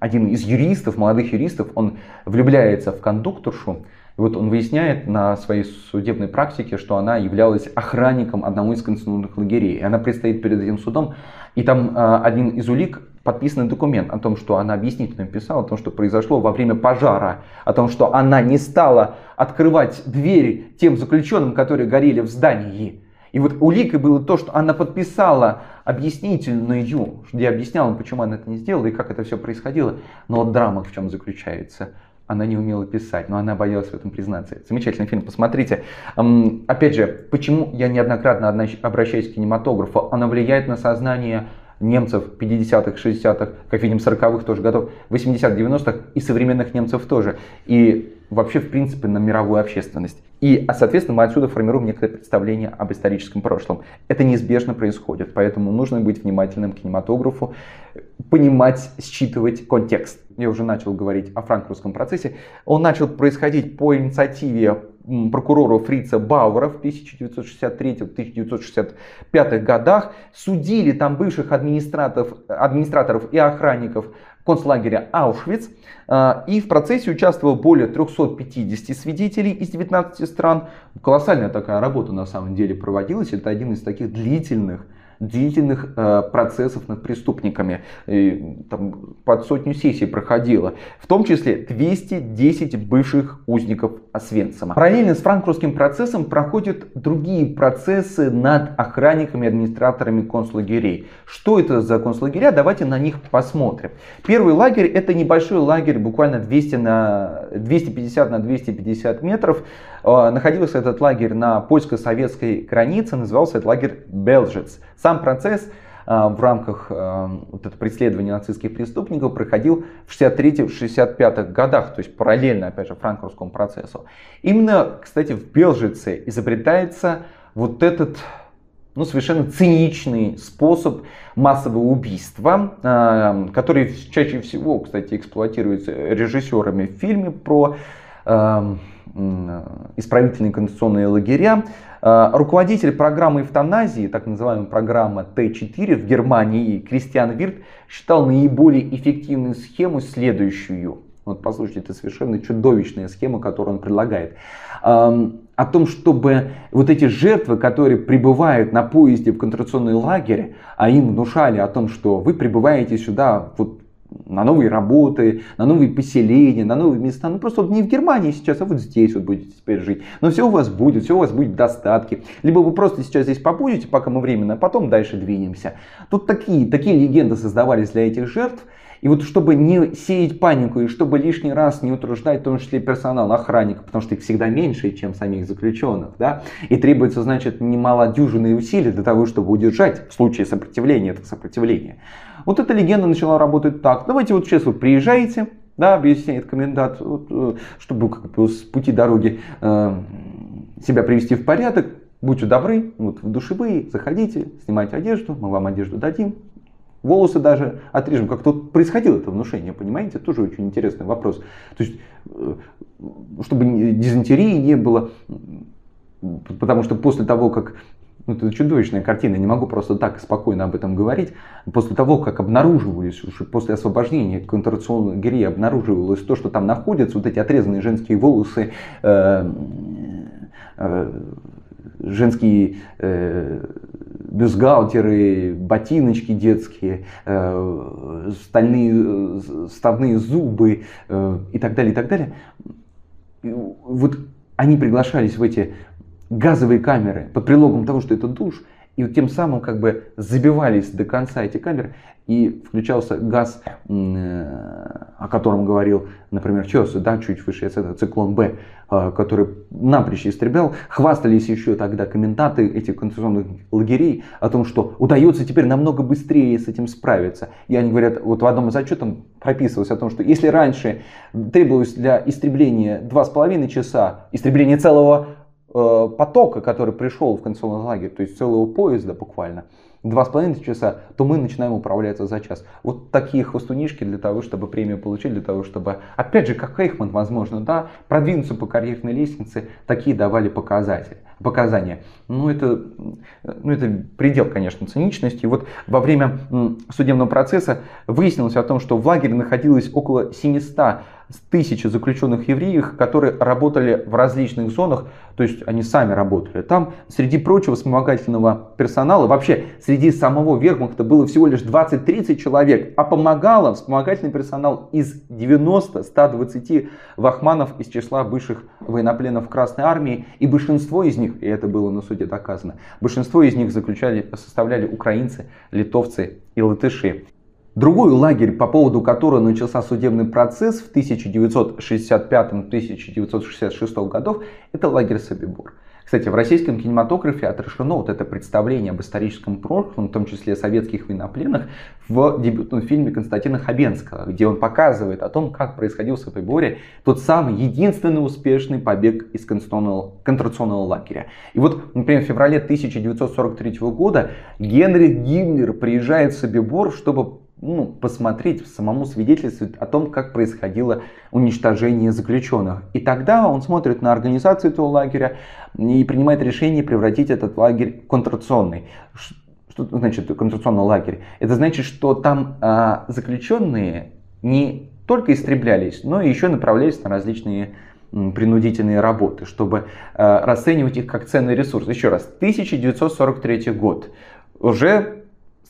один из юристов, молодых юристов, он влюбляется в кондукторшу, и вот он выясняет на своей судебной практике, что она являлась охранником одного из концентрационных лагерей. И она предстоит перед этим судом, и там э, один из улик подписанный документ о том, что она объяснительно писала, о том, что произошло во время пожара, о том, что она не стала открывать двери тем заключенным, которые горели в здании. И вот уликой было то, что она подписала объяснительную, где объясняла, почему она это не сделала и как это все происходило. Но вот драма в чем заключается – она не умела писать, но она боялась в этом признаться. Замечательный фильм, посмотрите. Опять же, почему я неоднократно обращаюсь к кинематографу? Она влияет на сознание немцев 50-х, 60-х, как видим, 40-х тоже годов, 80-х, 90-х и современных немцев тоже. И вообще, в принципе, на мировую общественность. И, а, соответственно, мы отсюда формируем некое представление об историческом прошлом. Это неизбежно происходит, поэтому нужно быть внимательным к кинематографу, понимать, считывать контекст. Я уже начал говорить о франкфуртском процессе. Он начал происходить по инициативе прокурора Фрица Бауэра в 1963-1965 годах. Судили там бывших администраторов, администраторов и охранников концлагеря Аушвиц. А, и в процессе участвовало более 350 свидетелей из 19 стран. Колоссальная такая работа на самом деле проводилась. Это один из таких длительных длительных э, процессов над преступниками. И, там, под сотню сессий проходило. В том числе 210 бывших узников Освенцима. Параллельно с франкфуртским процессом проходят другие процессы над охранниками и администраторами концлагерей. Что это за концлагеря? Давайте на них посмотрим. Первый лагерь это небольшой лагерь, буквально 200 на, 250 на 250 метров. Э, находился этот лагерь на польско-советской границе, назывался этот лагерь Белжец. Сам процесс в рамках э, вот этого преследования нацистских преступников проходил в 63-65 годах, то есть параллельно, опять же, франкфуртскому процессу. Именно, кстати, в Белжице изобретается вот этот ну, совершенно циничный способ массового убийства, э, который чаще всего, кстати, эксплуатируется режиссерами в фильме про исправительные конституционные лагеря. Э, руководитель программы эвтаназии, так называемая программа Т4 в Германии, Кристиан Вирт, считал наиболее эффективную схему следующую. Вот послушайте, это совершенно чудовищная схема, которую он предлагает. О том, чтобы вот эти жертвы, которые прибывают на поезде в концентрационный лагерь, а им внушали о том, что вы прибываете сюда вот на новые работы, на новые поселения, на новые места. Ну просто вот не в Германии сейчас, а вот здесь вот будете теперь жить. Но все у вас будет, все у вас будет в достатке. Либо вы просто сейчас здесь побудете, пока мы временно, а потом дальше двинемся. Тут такие, такие легенды создавались для этих жертв. И вот чтобы не сеять панику и чтобы лишний раз не утруждать в том числе персонал, охранников, потому что их всегда меньше, чем самих заключенных, да, и требуется, значит, немало дюжины усилий для того, чтобы удержать в случае сопротивления это сопротивление. Вот эта легенда начала работать так. Давайте вот сейчас вы приезжаете, да, объясняет комендант, вот, э, чтобы как бы с пути дороги э, себя привести в порядок, будьте добры, вот в душевые, заходите, снимайте одежду, мы вам одежду дадим, волосы даже отрежем. Как тут происходило это внушение, понимаете? Тоже очень интересный вопрос. То есть, э, чтобы дизентерии не было, потому что после того, как ну, это чудовищная картина, не могу просто так спокойно об этом говорить. После того, как обнаруживались, уже после освобождения концентрационных лагерей обнаруживалось то, что там находятся, вот эти отрезанные женские волосы, э, э, женские э, бюстгальтеры, ботиночки детские, э, стальные э, ставные зубы э, и так далее, и так далее. Вот они приглашались в эти газовые камеры под предлогом того, что это душ, и тем самым как бы забивались до конца эти камеры, и включался газ, э, о котором говорил, например, Чосы, да, чуть выше, это циклон Б, э, который напрочь истреблял. Хвастались еще тогда комментаторы этих концентрационных лагерей о том, что удается теперь намного быстрее с этим справиться. И они говорят, вот в одном из отчетов прописывалось о том, что если раньше требовалось для истребления 2,5 часа, истребление целого потока, который пришел в концентрационный лагерь, то есть целого поезда буквально, два с половиной часа, то мы начинаем управляться за час. Вот такие хвостунишки для того, чтобы премию получить, для того, чтобы, опять же, как Эйхман, возможно, да, продвинуться по карьерной лестнице, такие давали показатели, показания. Ну это, ну, это предел, конечно, циничности. И вот во время судебного процесса выяснилось о том, что в лагере находилось около 700 тысячи заключенных евреев, которые работали в различных зонах, то есть они сами работали. Там среди прочего вспомогательного персонала, вообще среди самого вермахта было всего лишь 20-30 человек, а помогало вспомогательный персонал из 90-120 вахманов из числа бывших военнопленных Красной Армии, и большинство из них, и это было на суде доказано, большинство из них заключали, составляли украинцы, литовцы и латыши. Другой лагерь, по поводу которого начался судебный процесс в 1965-1966 годов, это лагерь Собибор. Кстати, в российском кинематографе отражено вот это представление об историческом прошлом, в том числе советских военнопленных, в дебютном фильме Константина Хабенского, где он показывает о том, как происходил в Собиборе тот самый единственный успешный побег из концентрационного лагеря. И вот, например, в феврале 1943 года Генрих Гиммлер приезжает в Собибор, чтобы ну, посмотреть, самому свидетельствовать о том, как происходило уничтожение заключенных. И тогда он смотрит на организацию этого лагеря и принимает решение превратить этот лагерь в концентрационный. Что значит концентрационный лагерь? Это значит, что там а, заключенные не только истреблялись, но и еще направлялись на различные принудительные работы, чтобы а, расценивать их как ценный ресурс. Еще раз, 1943 год. Уже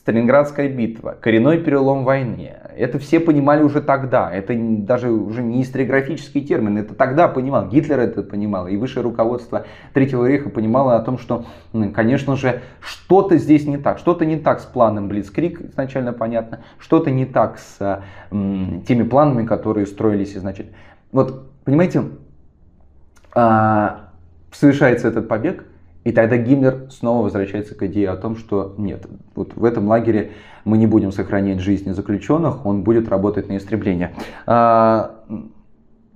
Сталинградская битва, коренной перелом в войне. Это все понимали уже тогда. Это даже уже не историографический термин. Это тогда понимал. Гитлер это понимал. И высшее руководство Третьего рейха понимало о том, что, конечно же, что-то здесь не так. Что-то не так с планом Блицкрик, изначально понятно. Что-то не так с м, теми планами, которые строились изначально. Вот, понимаете, а, совершается этот побег – и тогда Гиммлер снова возвращается к идее о том, что нет, вот в этом лагере мы не будем сохранять жизни заключенных, он будет работать на истребление. А,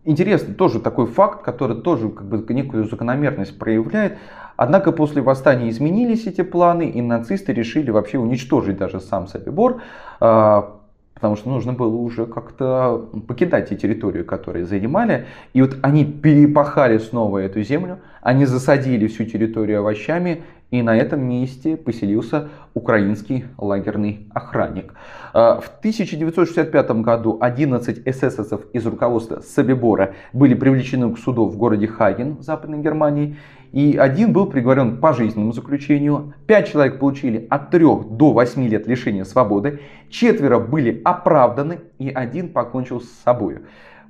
интересный тоже такой факт, который тоже как бы некую закономерность проявляет. Однако после восстания изменились эти планы, и нацисты решили вообще уничтожить даже сам Собибор, а, потому что нужно было уже как-то покидать те территории, которые занимали. И вот они перепахали снова эту землю, они засадили всю территорию овощами, и на этом месте поселился украинский лагерный охранник. А, в 1965 году 11 эсэсовцев из руководства Собибора были привлечены к суду в городе Хаген, в Западной Германии, и один был приговорен к пожизненному заключению. Пять человек получили от 3 до 8 лет лишения свободы. Четверо были оправданы и один покончил с собой.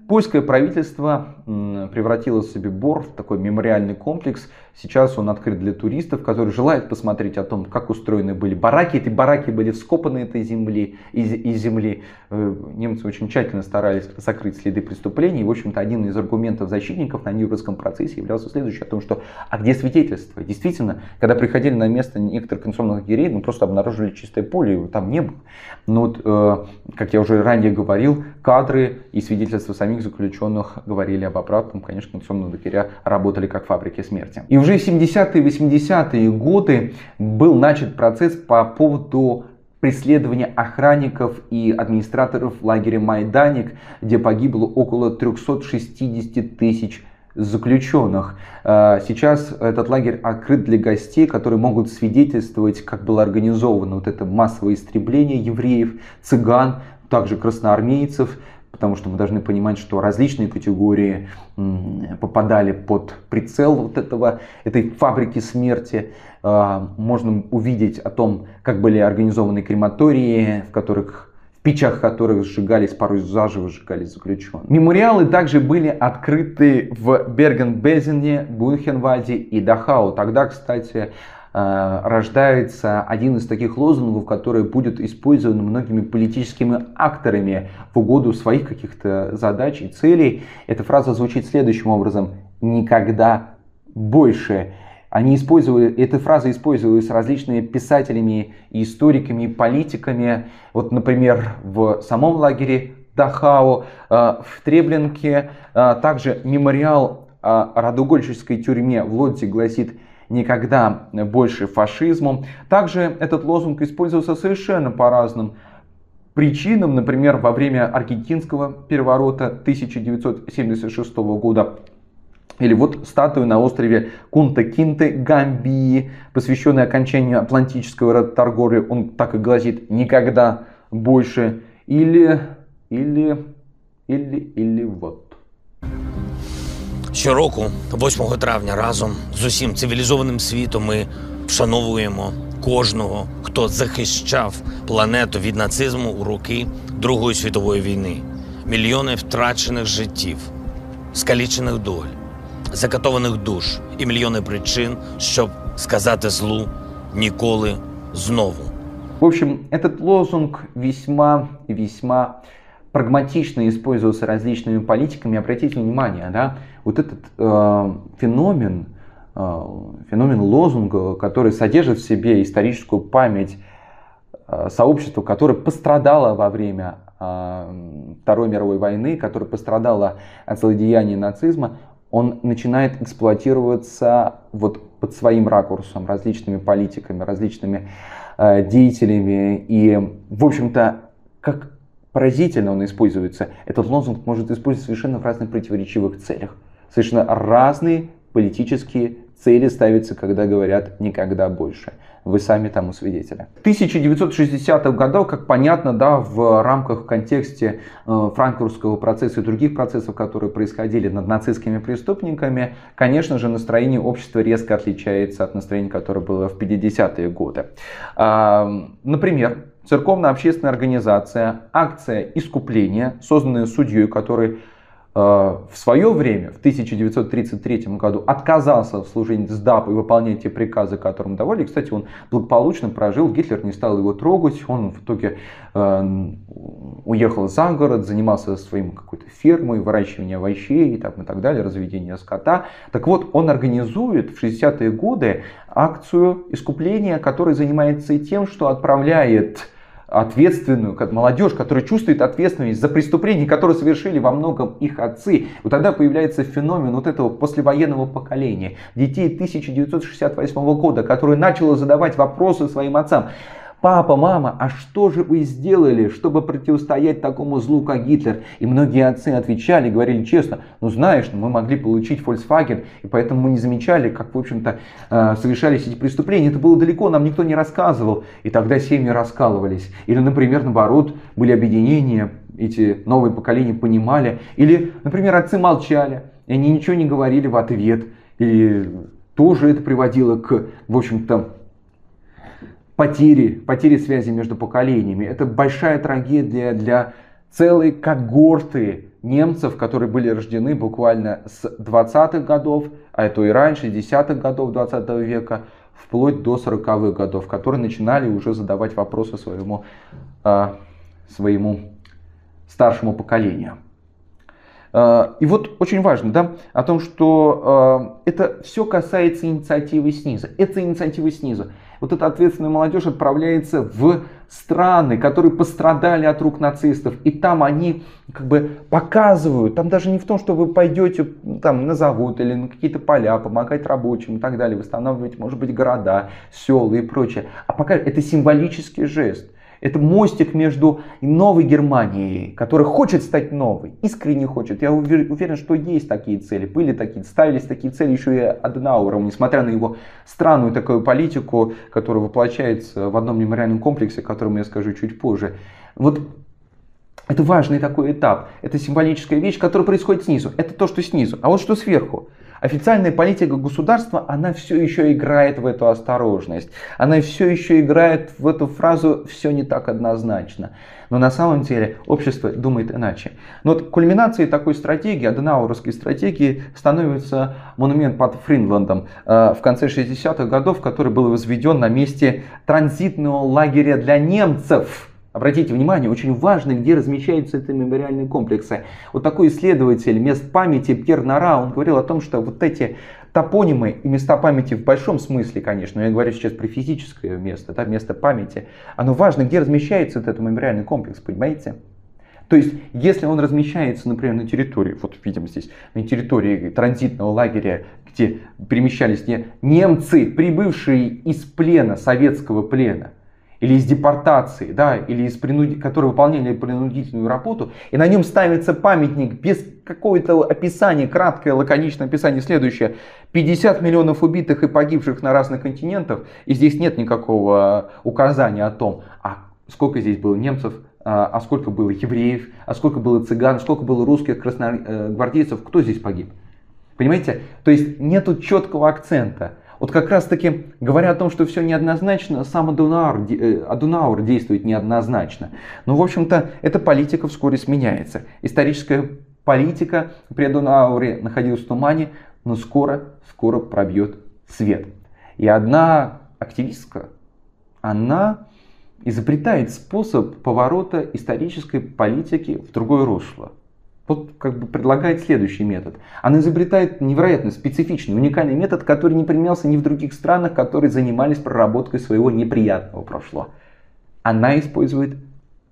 Польское правительство превратило себе Бор в такой мемориальный комплекс. Сейчас он открыт для туристов, которые желают посмотреть о том, как устроены были бараки. Эти бараки были вскопаны этой земли, из, из земли. Э, немцы очень тщательно старались закрыть следы преступлений. В общем-то, один из аргументов защитников на Нюрнбергском процессе являлся следующий, о том, что а где свидетельства? Действительно, когда приходили на место некоторых концентрационных лагерей, ну просто обнаружили чистое поле, его там не было. Но вот, э, как я уже ранее говорил, кадры и свидетельства самих заключенных говорили об обратном. Конечно, концентрационные лагеря работали как фабрики смерти. И уже в 70-е и 80-е годы был начат процесс по поводу преследования охранников и администраторов лагеря Майданик, где погибло около 360 тысяч заключенных. Э, сейчас этот лагерь открыт для гостей, которые могут свидетельствовать, как было организовано вот это массовое истребление евреев, цыган, также красноармейцев, потому что мы должны понимать, что различные категории попадали под прицел вот этого, этой фабрики смерти. Э, можно увидеть о том, как были организованы крематории, в которых печах которых сжигались, порой заживо сжигались заключенные. Мемориалы также были открыты в Берген-Бельзене, Бунхенвальде и Дахау. Тогда, кстати, рождается один из таких лозунгов, который будет использован многими политическими акторами в угоду своих каких-то задач и целей. Эта фраза звучит следующим образом. «Никогда больше». Они использовали, эта фраза использовалась различными писателями, историками, политиками. Вот, например, в самом лагере Дахау, э, в Треблинке, э, также мемориал о Радугольческой тюрьме в Лодзе гласит «Никогда больше фашизму». Также этот лозунг использовался совершенно по разным причинам. Например, во время аргентинского переворота 1976 года или вот статуя на острове Кунта-Кинте, Гамбии, посвященная окончанию Атлантического торговли. Он так и гласит «никогда больше». Или, или, или, или вот. Щороку, 8 травня, разом з усім цивілізованим світом ми вшановуємо кожного, хто захищав планету від нацизму у роки Другої світової війни. Мільйони втрачених життів, скалічених доль закатованих душ і мільйони причин, щоб сказати злу ніколи знову. В общем, этот лозунг весьма весьма прагматично использовался различными политиками. Обратите внимание, да, вот этот э, феномен, э, феномен лозунга, который содержит в себе историческую память э, сообщества, которое пострадало во время э, Второй мировой войны, которое пострадало от злодеяния нацизма, он начинает эксплуатироваться вот под своим ракурсом, различными политиками, различными э, деятелями. И, в общем-то, как поразительно он используется, этот лозунг может использоваться совершенно в разных противоречивых целях. Совершенно разные политические цели ставятся, когда говорят «никогда больше». Вы сами тому свидетели. В 1960-х годах, как понятно, да, в рамках, контексте э, франкфуртского процесса и других процессов, которые происходили над нацистскими преступниками, конечно же, настроение общества резко отличается от настроения, которое было в 50-е годы. Например, церковно-общественная организация «Акция искупления», созданная судьей, который Э, в свое время, в 1933 году, отказался служить СДАП и выполнять те приказы, которым давали. Кстати, он благополучно прожил, Гитлер не стал его трогать, он в итоге э, уехал за город, занимался своим какой-то фермой, выращиванием овощей и, так, и так далее, разведением скота. Так вот, он организует в 60-е годы акцию искупления, которая занимается тем, что отправляет ответственную как молодежь, которая чувствует ответственность за преступления, которые совершили во многом их отцы. Вот тогда появляется феномен вот этого послевоенного поколения, детей 1968 года, которое начало задавать вопросы своим отцам. Папа, мама, а что же вы сделали, чтобы противостоять такому злу, как Гитлер? И многие отцы отвечали, говорили честно, ну знаешь, мы могли получить Volkswagen, и поэтому мы не замечали, как, в общем-то, э, совершались эти преступления. Это было далеко, нам никто не рассказывал. И тогда семьи раскалывались. Или, например, наоборот, были объединения, эти новые поколения понимали. Или, например, отцы молчали, и они ничего не говорили в ответ. И тоже это приводило к, в общем-то, потери, потери связи между поколениями. Это большая трагедия для целой когорты немцев, которые были рождены буквально с 20-х годов, а это и раньше, 10-х годов 20 века, вплоть до 40-х годов, которые начинали уже задавать вопросы своему, э, своему старшему поколению. Э, и вот очень важно, да, о том, что э, это все касается инициативы снизу. Это инициатива снизу вот эта ответственная молодежь отправляется в страны, которые пострадали от рук нацистов. И там они как бы показывают, там даже не в том, что вы пойдете там, на завод или на какие-то поля, помогать рабочим и так далее, восстанавливать, может быть, города, села и прочее. А пока это символический жест. Это мостик между новой Германией, которая хочет стать новой, искренне хочет. Я уверен, что есть такие цели, были такие, ставились такие цели еще и Аденауром, несмотря на его странную такую политику, которая воплощается в одном мемориальном комплексе, о котором я скажу чуть позже. Вот это важный такой этап, это символическая вещь, которая происходит снизу. Это то, что снизу. А вот что сверху. Официальная политика государства, она все еще играет в эту осторожность. Она все еще играет в эту фразу «все не так однозначно». Но на самом деле общество думает иначе. Но вот кульминацией такой стратегии, аденауровской стратегии, становится монумент под Фринландом э, в конце 60-х годов, который был возведен на месте транзитного лагеря для немцев – Обратите внимание, очень важно, где размещаются эти мемориальные комплексы. Вот такой исследователь мест памяти Пьер Нара, он говорил о том, что вот эти топонимы и места памяти в большом смысле, конечно, я говорю сейчас про физическое место, да, место памяти, оно важно, где размещается этот мемориальный комплекс, понимаете? То есть, если он размещается, например, на территории, вот видим здесь, на территории транзитного лагеря, где перемещались не немцы, прибывшие из плена, советского плена, или из депортации, да, или из принуди... которые выполняли принудительную работу, и на нем ставится памятник без какого-то описания, краткое, лаконичное описание следующее. 50 миллионов убитых и погибших на разных континентах, и здесь нет никакого указания о том, а сколько здесь было немцев, а, а сколько было евреев, а сколько было цыган, сколько было русских красногвардейцев, кто здесь погиб. Понимаете? То есть нету четкого акцента. Вот как раз таки, говоря о том, что все неоднозначно, сам Адунаур, э, Адунаур действует неоднозначно. Но, в общем-то, эта политика вскоре сменяется. Историческая политика при Адунауре находилась в тумане, но скоро, скоро пробьет свет. И одна активистка, она изобретает способ поворота исторической политики в другое русло вот как бы предлагает следующий метод. Она изобретает невероятно специфичный, уникальный метод, который не применялся ни в других странах, которые занимались проработкой своего неприятного прошлого. Она использует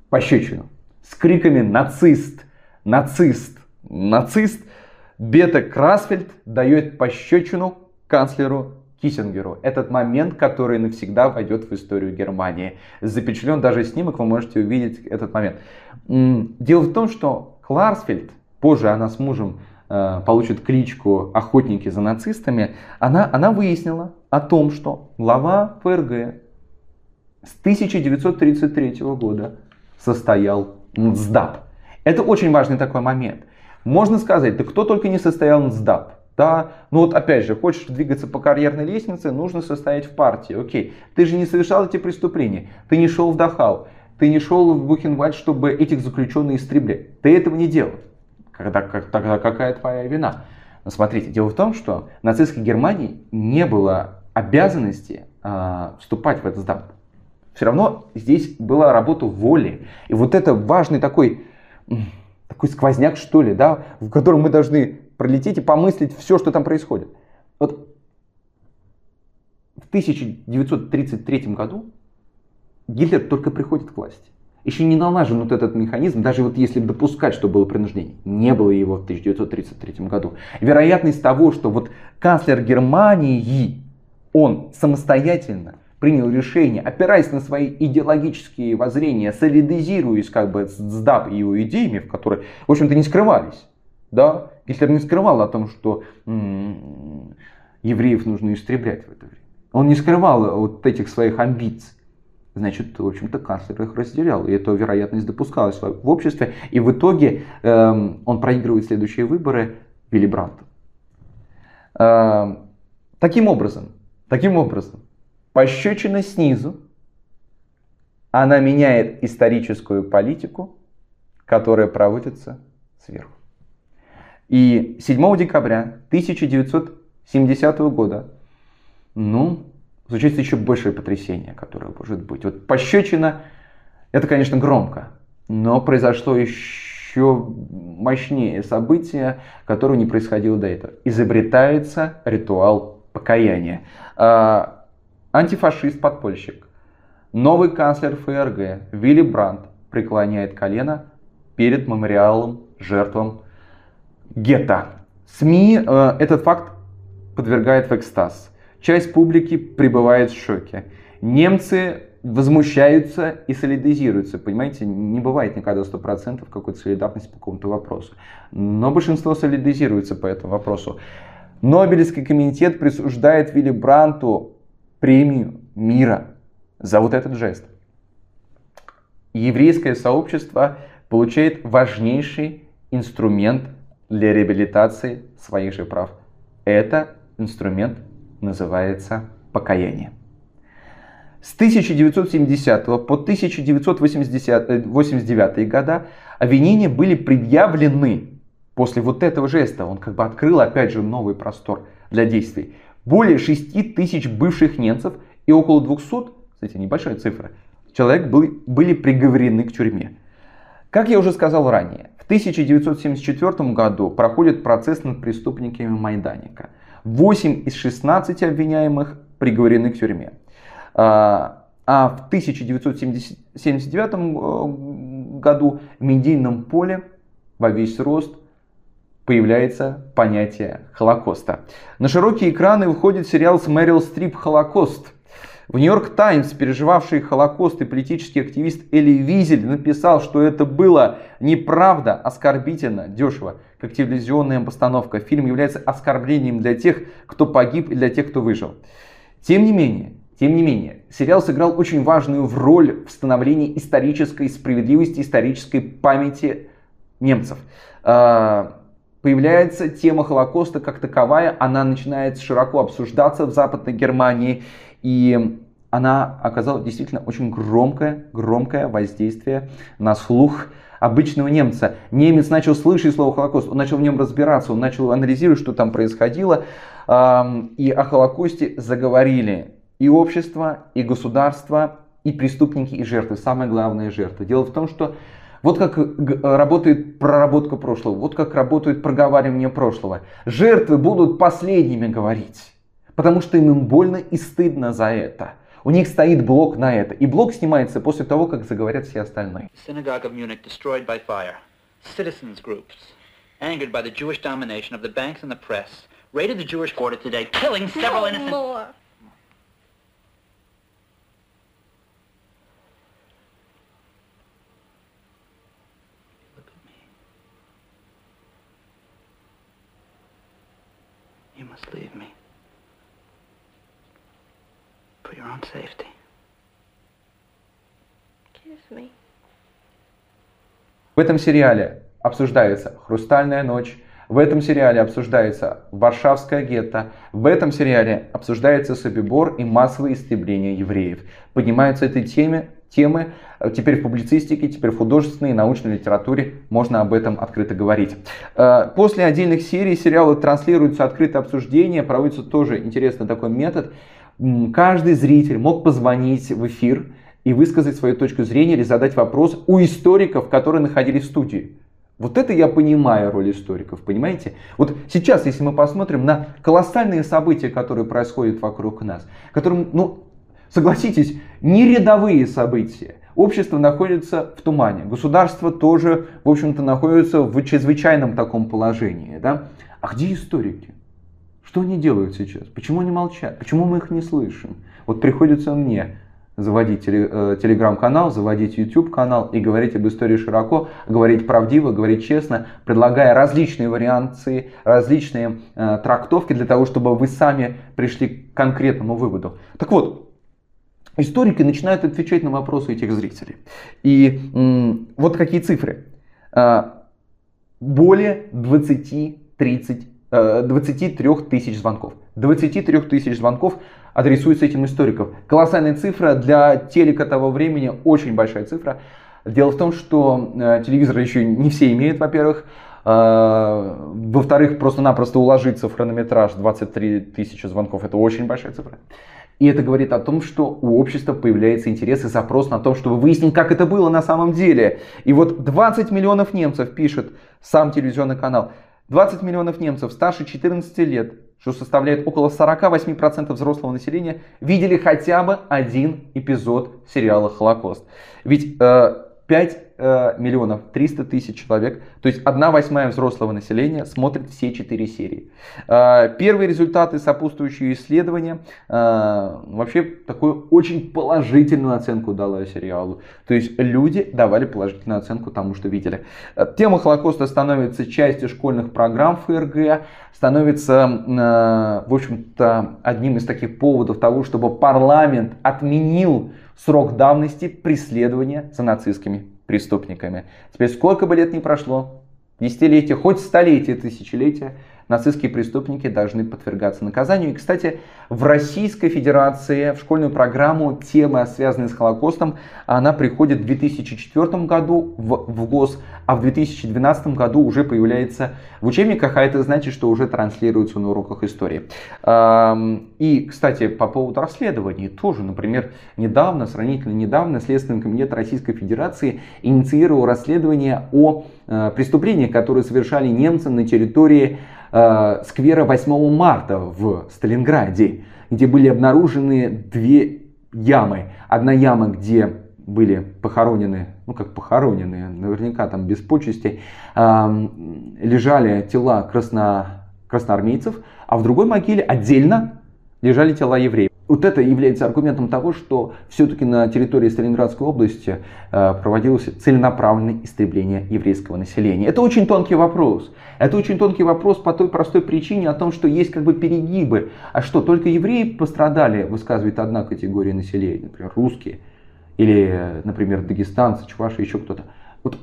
пощечину с криками «нацист! Нацист! Нацист!» Бета Красфельд дает пощечину канцлеру Киссингеру. Этот момент, который навсегда войдет в историю Германии. Запечатлен даже снимок, вы можете увидеть этот момент. Дело в том, что Кларсфельд, позже она с мужем э, получит кличку «Охотники за нацистами», она, она выяснила о том, что глава ФРГ с 1933 года состоял НСДАП. Это очень важный такой момент. Можно сказать, да кто только не состоял НСДАП. Да, ну вот опять же, хочешь двигаться по карьерной лестнице, нужно состоять в партии. Окей, ты же не совершал эти преступления, ты не шел в Дахау, ты не шел в Бухенвальд, чтобы этих заключенных истреблять. Ты этого не делал. Когда, как, тогда какая твоя вина? Но смотрите, дело в том, что в нацистской Германии не было обязанности э, вступать в этот сдап. Все равно здесь была работа воли. И вот это важный такой, такой сквозняк, что ли, да, в котором мы должны пролететь и помыслить все, что там происходит. Вот в 1933 году Гитлер только приходит к власти. Еще не налажен вот этот механизм, даже вот если допускать, что было принуждение. Не было его в 1933 году. Вероятность того, что вот канцлер Германии, он самостоятельно принял решение, опираясь на свои идеологические воззрения, солидизируясь как бы с ДАП и его идеями, в которые, в общем-то, не скрывались. Да? Гитлер не скрывал о том, что м-м, евреев нужно истреблять в это время. Он не скрывал вот этих своих амбиций значит, в общем-то, канцлер их разделял. И эта вероятность допускалась в обществе. И в итоге эм, он проигрывает следующие выборы Вилли Брандту. Эм, таким образом, таким образом, пощечина снизу, она меняет историческую политику, которая проводится сверху. И 7 декабря 1970 года, ну, случится еще большее потрясение, которое может быть. Вот пощечина, это, конечно, громко, но произошло еще мощнее событие, которое не происходило до этого. Изобретается ритуал покаяния. А, антифашист-подпольщик, новый канцлер ФРГ Вилли Брандт преклоняет колено перед мемориалом жертвам гетто. СМИ э, этот факт подвергает в экстаз. Часть публики пребывает в шоке. Немцы возмущаются и солидаризируются. Понимаете, не бывает никогда 100% какой-то солидарности по какому-то вопросу. Но большинство солидаризируется по этому вопросу. Нобелевский комитет присуждает Вилли Бранту премию мира за вот этот жест. Еврейское сообщество получает важнейший инструмент для реабилитации своих же прав. Это инструмент называется покаяние. С 1970 по 1989 года обвинения были предъявлены после вот этого жеста. Он как бы открыл опять же новый простор для действий. Более 6 тысяч бывших немцев и около 200, кстати, небольшая цифра, человек были, были приговорены к тюрьме. Как я уже сказал ранее, в 1974 году проходит процесс над преступниками Майданика. 8 из 16 обвиняемых приговорены к тюрьме. А, а в 1979 э, году в медийном поле во весь рост появляется понятие Холокоста. На широкие экраны выходит сериал с Мэрил Стрип «Холокост». В Нью-Йорк Таймс, переживавший Холокост и политический активист Эли Визель написал, что это было неправда, оскорбительно, дешево, как телевизионная постановка. Фильм является оскорблением для тех, кто погиб и для тех, кто выжил. Тем не менее, тем не менее, сериал сыграл очень важную роль в становлении исторической справедливости, исторической памяти немцев. А, появляется тема Холокоста как таковая, она начинает широко обсуждаться в Западной Германии, и она оказала действительно очень громкое, громкое воздействие на слух обычного немца. Немец начал слышать слово Холокост, он начал в нем разбираться, он начал анализировать, что там происходило, и о Холокосте заговорили и общество, и государство, и преступники, и жертвы. Самая главная жертва. Дело в том, что вот как работает проработка прошлого, вот как работает проговаривание прошлого. Жертвы будут последними говорить, потому что им больно и стыдно за это. У них стоит блок на это. И блок снимается после того, как заговорят все остальные. Citizens groups, angered by the Jewish domination of the banks and the press, raided the Jewish quarter today, killing several innocent... More. For your own safety. Kiss me. В этом сериале обсуждается «Хрустальная ночь», в этом сериале обсуждается Варшавская гетто, в этом сериале обсуждается Собибор и массовое истребление евреев. Поднимаются этой теме темы. Теперь в публицистике, теперь в художественной и научной литературе можно об этом открыто говорить. Э, после отдельных серий сериала транслируются открытые обсуждения, проводится тоже интересный такой метод. Каждый зритель мог позвонить в эфир и высказать свою точку зрения или задать вопрос у историков, которые находились в студии. Вот это я понимаю роль историков, понимаете? Вот сейчас, если мы посмотрим на колоссальные события, которые происходят вокруг нас, которым, ну, Согласитесь, не рядовые события. Общество находится в тумане, государство тоже, в общем-то, находится в чрезвычайном таком положении. Да? А где историки? Что они делают сейчас? Почему они молчат? Почему мы их не слышим? Вот приходится мне заводить э, телеграм-канал, заводить YouTube канал и говорить об истории широко, говорить правдиво, говорить честно, предлагая различные варианты, различные э, трактовки для того, чтобы вы сами пришли к конкретному выводу. Так вот, историки начинают отвечать на вопросы этих зрителей. И м, вот какие цифры. А, более 20-30 23 э, тысяч звонков. 23 тысяч звонков адресуется этим историкам. Колоссальная цифра для телека того времени, очень большая цифра. Дело в том, что э, телевизоры еще не все имеют, во-первых. Э, во-вторых, просто-напросто уложиться в хронометраж 23 тысячи звонков, это очень большая цифра. И это говорит о том, что у общества появляется интерес и запрос на то, чтобы выяснить, как это было на самом деле. И вот 20 миллионов немцев, пишет сам телевизионный канал, 20 миллионов немцев старше 14 лет, что составляет около 48% взрослого населения, видели хотя бы один эпизод сериала «Холокост». Ведь э, 5 э, миллионов 300 тысяч человек, то есть 1 восьмая взрослого населения смотрит все четыре серии. Э, первые результаты, сопутствующие исследования, э, вообще такую очень положительную оценку дала сериалу. То есть люди давали положительную оценку тому, что видели. Э, тема Холокоста становится частью школьных программ ФРГ, становится, э, в общем-то, одним из таких поводов того, чтобы парламент отменил срок давности преследования за нацистскими преступниками. Теперь сколько бы лет ни прошло, десятилетия, хоть столетия, тысячелетия, нацистские преступники должны подвергаться наказанию. И, кстати, в Российской Федерации в школьную программу тема, связанная с Холокостом, она приходит в 2004 году в, в ГОС, а в 2012 году уже появляется в учебниках, а это значит, что уже транслируется на уроках истории. И, кстати, по поводу расследований тоже, например, недавно, сравнительно недавно, Следственный комитет Российской Федерации инициировал расследование о э, преступлениях, которые совершали немцы на территории э, сквера 8 марта в Сталинграде, где были обнаружены две ямы. Одна яма, где были похоронены, ну как похоронены, наверняка там без почести, лежали тела красно, красноармейцев, а в другой могиле отдельно лежали тела евреев. Вот это является аргументом того, что все-таки на территории Сталинградской области э, проводилось целенаправленное истребление еврейского населения. Это очень тонкий вопрос. Это очень тонкий вопрос по той простой причине о том, что есть как бы перегибы. А что, только евреи пострадали, высказывает одна категория населения, например, русские, или, например, дагестанцы, чуваши, еще кто-то. Вот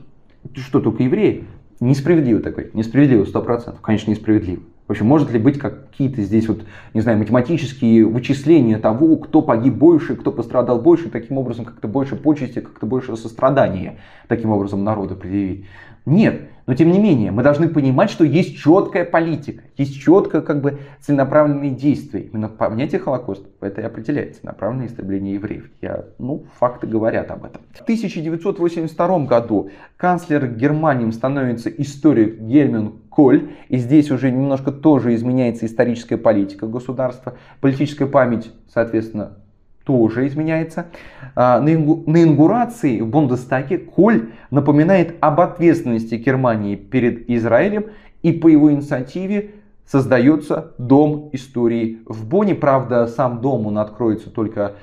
что, только евреи? Несправедливо такой, несправедливо, сто процентов, конечно, несправедливо. В общем, может ли быть какие-то здесь вот, не знаю, математические вычисления того, кто погиб больше, кто пострадал больше, таким образом как-то больше почести, как-то больше сострадания таким образом народу предъявить? Нет, но тем не менее, мы должны понимать, что есть четкая политика, есть четкое как бы целенаправленные действия. Именно понятие Холокоста это и определяется, направленное истребление евреев. Я, ну, факты говорят об этом. В 1982 году канцлер Германии становится историк Гельман Коль. И здесь уже немножко тоже изменяется историческая политика государства. Политическая память, соответственно, тоже изменяется. А, на ингурации в Бундестаге Коль напоминает об ответственности Германии перед Израилем и по его инициативе создается Дом истории в Бонне. Правда, сам дом он откроется только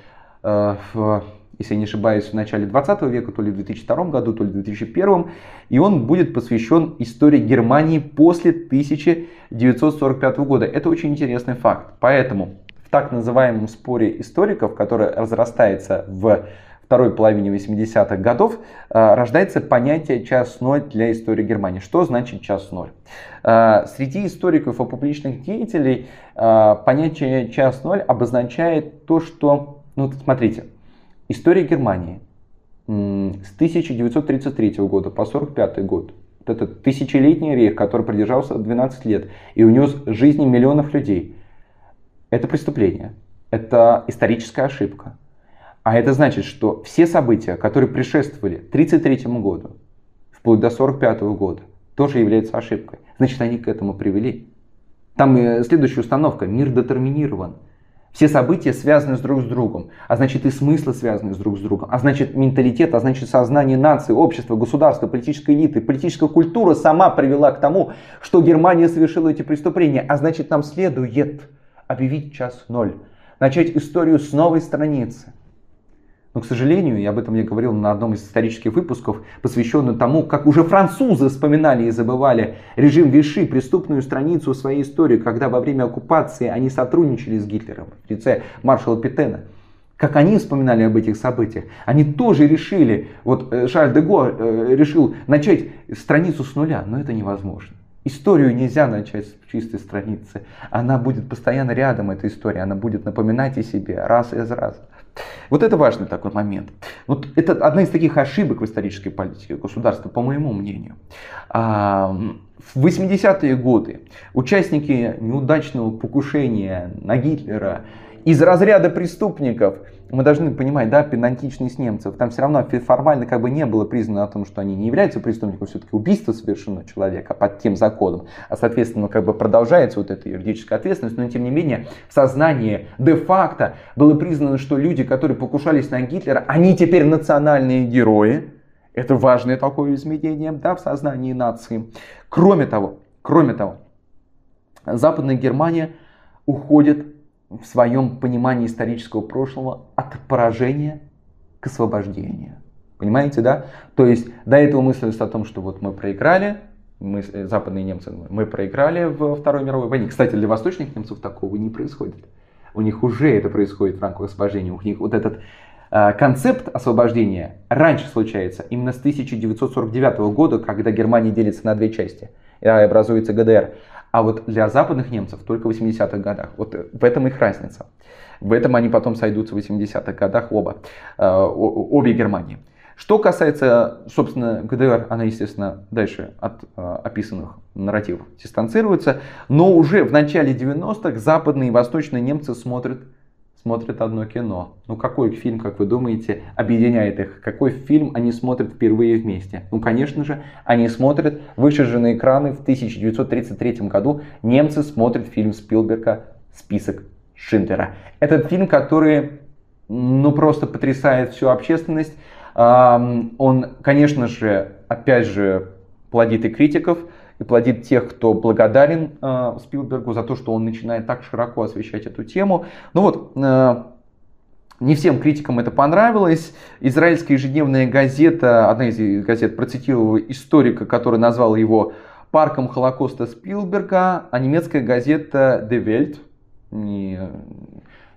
э, в если я не ошибаюсь, в начале 20 века, то ли в 2002 году, то ли в 2001. И он будет посвящен истории Германии после 1945 года. Это очень интересный факт. Поэтому в так называемом споре историков, который разрастается в второй половине 80-х годов, э, рождается понятие час ноль для истории Германии. Что значит час ноль? Э, среди историков и публичных деятелей э, понятие час ноль обозначает то, что, ну смотрите, история Германии с 1933 года по 1945 год, этот тысячелетний рейх, который продержался 12 лет и унес жизни миллионов людей – это преступление, это историческая ошибка. А это значит, что все события, которые предшествовали 1933 году, вплоть до 1945 года, тоже являются ошибкой. Значит, они к этому привели. Там и следующая установка. Мир детерминирован. Все события связаны с друг с другом. А значит и смыслы связаны с друг с другом. А значит менталитет, а значит сознание нации, общества, государства, политической элиты, политическая культура сама привела к тому, что Германия совершила эти преступления. А значит нам следует объявить час ноль, начать историю с новой страницы. Но, к сожалению, я об этом я говорил на одном из исторических выпусков, посвященном тому, как уже французы вспоминали и забывали режим Виши, преступную страницу своей истории, когда во время оккупации они сотрудничали с Гитлером в лице маршала Петена. Как они вспоминали об этих событиях, они тоже решили, вот э, Шарль де Го э, решил начать страницу с нуля, но это невозможно. Историю нельзя начать с чистой страницы. Она будет постоянно рядом, эта история. Она будет напоминать о себе раз из раза. Вот это важный такой момент. Вот это одна из таких ошибок в исторической политике государства, по моему мнению. А, в 80-е годы участники неудачного покушения на Гитлера из разряда преступников – мы должны понимать, да, пенантичность немцев, там все равно формально как бы не было признано о том, что они не являются преступником, все-таки убийство совершено человека под тем законом, а соответственно как бы продолжается вот эта юридическая ответственность, но тем не менее в сознании де-факто было признано, что люди, которые покушались на Гитлера, они теперь национальные герои, Это важное такое изменение да, в сознании нации. Кроме того, кроме того, Западная Германия уходит в своем понимании исторического прошлого от поражения к освобождению. Понимаете, да? То есть до этого мыслилось о том, что вот мы проиграли, мы, э, западные немцы, мы проиграли в Второй мировой войне. Кстати, для восточных немцев такого не происходит. У них уже это происходит в рамках освобождения. У них вот этот э, концепт освобождения раньше случается, именно с 1949 года, когда Германия делится на две части и образуется ГДР. А вот для западных немцев только в 80-х годах. Вот в этом их разница. В этом они потом сойдутся в 80-х годах оба, э, обе Германии. Что касается, собственно, ГДР, она, естественно, дальше от э, описанных нарративов дистанцируется, но уже в начале 90-х западные и восточные немцы смотрят, смотрят одно кино. Ну какой фильм, как вы думаете, объединяет их? Какой фильм они смотрят впервые вместе? Ну, конечно же, они смотрят, вышедший на экраны в 1933 году, немцы смотрят фильм Спилберга «Список Шиндлера». Этот фильм, который, ну, просто потрясает всю общественность, он, конечно же, опять же, плодит и критиков, и плодит тех, кто благодарен э, Спилбергу за то, что он начинает так широко освещать эту тему. Ну вот, э, не всем критикам это понравилось. Израильская ежедневная газета, одна из газет процитировала историка, который назвал его парком Холокоста Спилберга, а немецкая газета Die Welt, не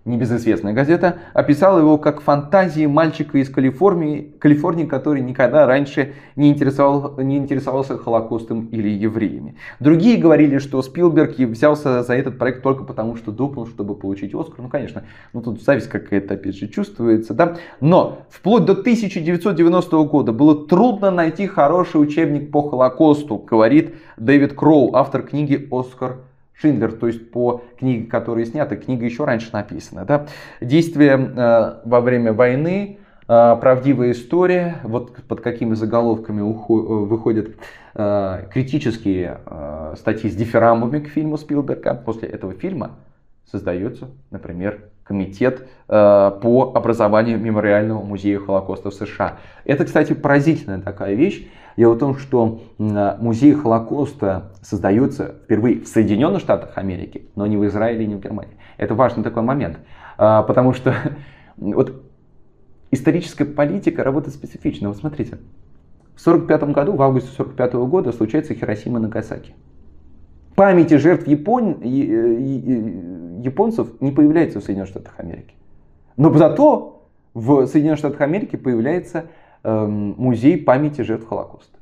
небезызвестная газета, описала его как фантазии мальчика из Калифорнии, Калифорнии который никогда раньше не, интересовал, не интересовался Холокостом или евреями. Другие говорили, что Спилберг взялся за этот проект только потому, что думал, чтобы получить Оскар. Ну, конечно, ну тут зависть какая-то, опять же, чувствуется, да. Но вплоть до 1990 года было трудно найти хороший учебник по Холокосту, говорит Дэвид Кроу, автор книги «Оскар Шиндлер, то есть по книге, которая снята, книга еще раньше написана. Да? Действие э, во время войны, э, правдивая история, вот под какими заголовками уху, э, выходят э, критические э, статьи с дифирамбами к фильму Спилберга. После этого фильма создается, например, комитет э, по образованию мемориального музея Холокоста в США. Это, кстати, поразительная такая вещь. Дело в том, что музей Холокоста создается впервые в Соединенных Штатах Америки, но не в Израиле, не в Германии. Это важный такой момент, а, потому что вот историческая политика работает специфично. Вот смотрите, в 1945 году, в августе 1945 года случается Хиросима и Нагасаки. Памяти жертв Япон... японцев не появляется в Соединенных Штатах Америки. Но зато в Соединенных Штатах Америки появляется музей памяти жертв Холокоста,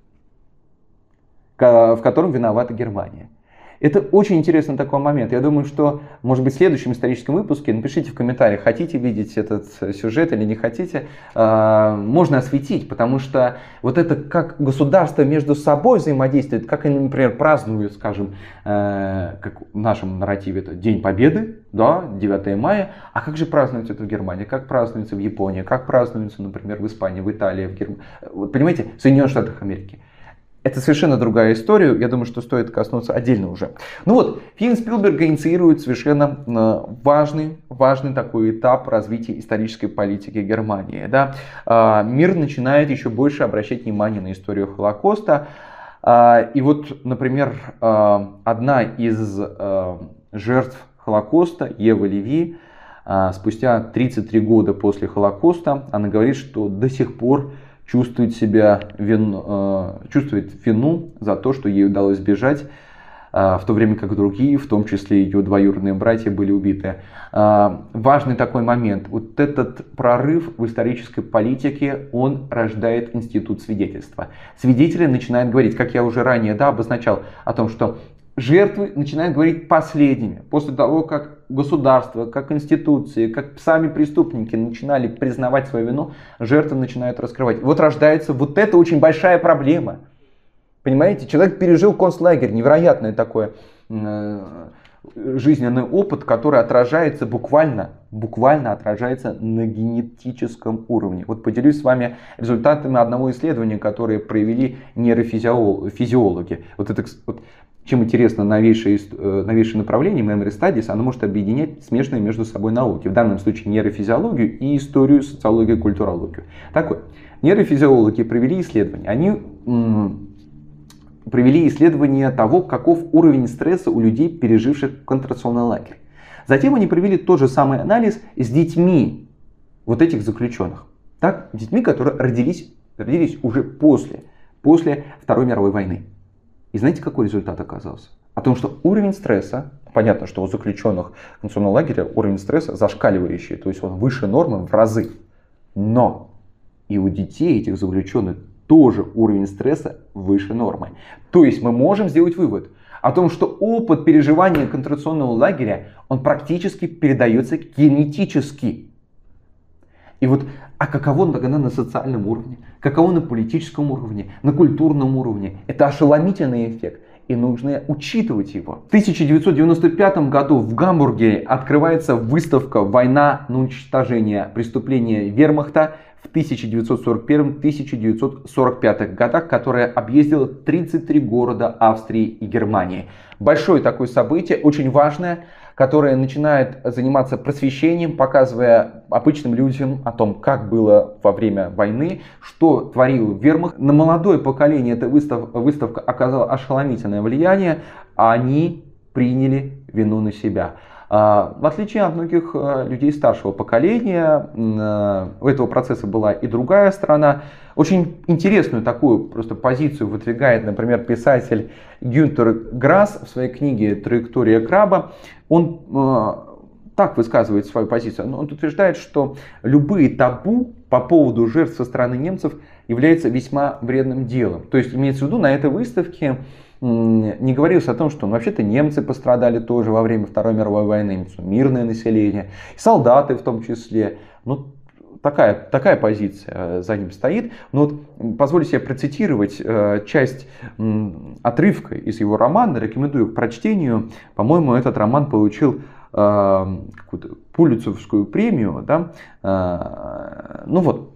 в котором виновата Германия. Это очень интересный такой момент. Я думаю, что, может быть, в следующем историческом выпуске, напишите в комментариях, хотите видеть этот сюжет или не хотите, а, можно осветить, потому что вот это как государство между собой взаимодействует, как они, например, празднуют, скажем, э, как в нашем нарративе, это День Победы, да, 9 мая, а как же празднуется это в Германии, как празднуется в Японии, как празднуется, например, в Испании, в Италии, в Германии, вот понимаете, в Соединенных Штатах Америки. Это совершенно другая история, я думаю, что стоит коснуться отдельно уже. Ну вот, фильм Спилберга инициирует совершенно э, важный, важный такой этап развития исторической политики Германии. Да? А, мир начинает еще больше обращать внимание на историю Холокоста. А, и вот, например, а, одна из жертв Холокоста, Ева Леви, спустя 33 года после Холокоста, она говорит, что до сих пор чувствует себя вин, э, чувствует вину за то, что ей удалось сбежать, э, в то время как другие, в том числе ее двоюродные братья, были убиты. Э, важный такой момент. Вот этот прорыв в исторической политике, он рождает институт свидетельства. Свидетели начинают говорить, как я уже ранее да, обозначал, о том, что жертвы начинают говорить последними. После того, как государство, как институции, как сами преступники начинали признавать свою вину, жертвы начинают раскрывать. Вот рождается вот эта очень большая проблема. Понимаете, человек пережил концлагерь, невероятное такое э, жизненный опыт, который отражается буквально, буквально отражается на генетическом уровне. Вот поделюсь с вами результатами одного исследования, которое провели нейрофизиологи. Вот это вот чем интересно новейшее, э, новейшее направление Memory Studies, оно может объединять смешанные между собой науки, в данном случае нейрофизиологию и историю, социологию, культурологию. Так вот, нейрофизиологи провели исследование. Они провели исследование того, каков уровень стресса у людей, переживших концентрационный лагерь. Затем они провели тот же самый анализ с детьми вот этих заключенных. Так, детьми, которые родились, родились уже после, после Второй мировой войны. И знаете, какой результат оказался? О том, что уровень стресса, понятно, что у заключенных концентрационного лагеря уровень стресса зашкаливающий, то есть он выше нормы в разы. Но и у детей этих заключенных тоже уровень стресса выше нормы. То есть мы можем сделать вывод о том, что опыт переживания концентрационного лагеря, он практически передается генетически. И вот, а каково тогда на социальном уровне, каково на политическом уровне, на культурном уровне? Это ошеломительный эффект и нужно учитывать его. В 1995 году в Гамбурге открывается выставка «Война на уничтожение преступления вермахта» в 1941-1945 годах, которая объездила 33 города Австрии и Германии. Большое такое событие, очень важное, которое начинает заниматься просвещением, показывая обычным людям о том, как было во время войны, что творил вермахт. На молодое поколение эта выставка оказала ошеломительное влияние, а они приняли вину на себя. А, в отличие от многих э, людей старшего поколения, э, у этого процесса была и другая сторона. Очень интересную такую просто позицию выдвигает, например, писатель Гюнтер Грасс в своей книге «Траектория краба». Он э, так высказывает свою позицию. Он утверждает, что любые табу по поводу жертв со стороны немцев являются весьма вредным делом. То есть имеется в виду на этой выставке не говорилось о том, что ну, вообще-то немцы пострадали тоже во время Второй мировой войны, мирное население, солдаты в том числе. Ну, такая, такая позиция э, за ним стоит. Но вот позволю себе процитировать э, часть отрывка из его романа, рекомендую к прочтению. По-моему, этот роман получил э, какую-то Пулицевскую премию. Да? Ну вот,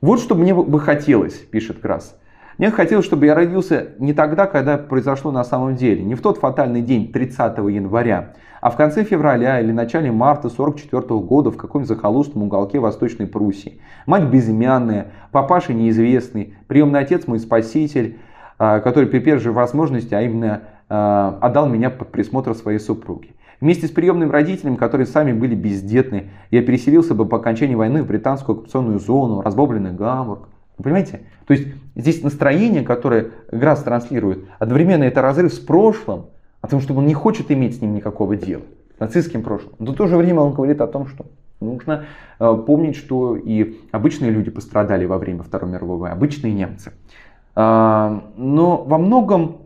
вот что мне бы хотелось, пишет Крас. Мне хотелось, чтобы я родился не тогда, когда произошло на самом деле, не в тот фатальный день 30 января, а в конце февраля или начале марта 44 года в каком-нибудь захолустном уголке Восточной Пруссии. Мать безымянная, папаша неизвестный, приемный отец мой спаситель, а, который при первой же возможности, а именно а, отдал меня под присмотр своей супруги. Вместе с приемным родителем, которые сами были бездетны, я переселился бы по окончании войны в британскую оккупационную зону, разбомбленный Гамбург. Понимаете? То есть здесь настроение, которое Грасс транслирует, одновременно это разрыв с прошлым, о том, что он не хочет иметь с ним никакого дела, нацистским прошлым. Но в то же время он говорит о том, что нужно э, помнить, что и обычные люди пострадали во время Второй мировой обычные немцы. Э, но во многом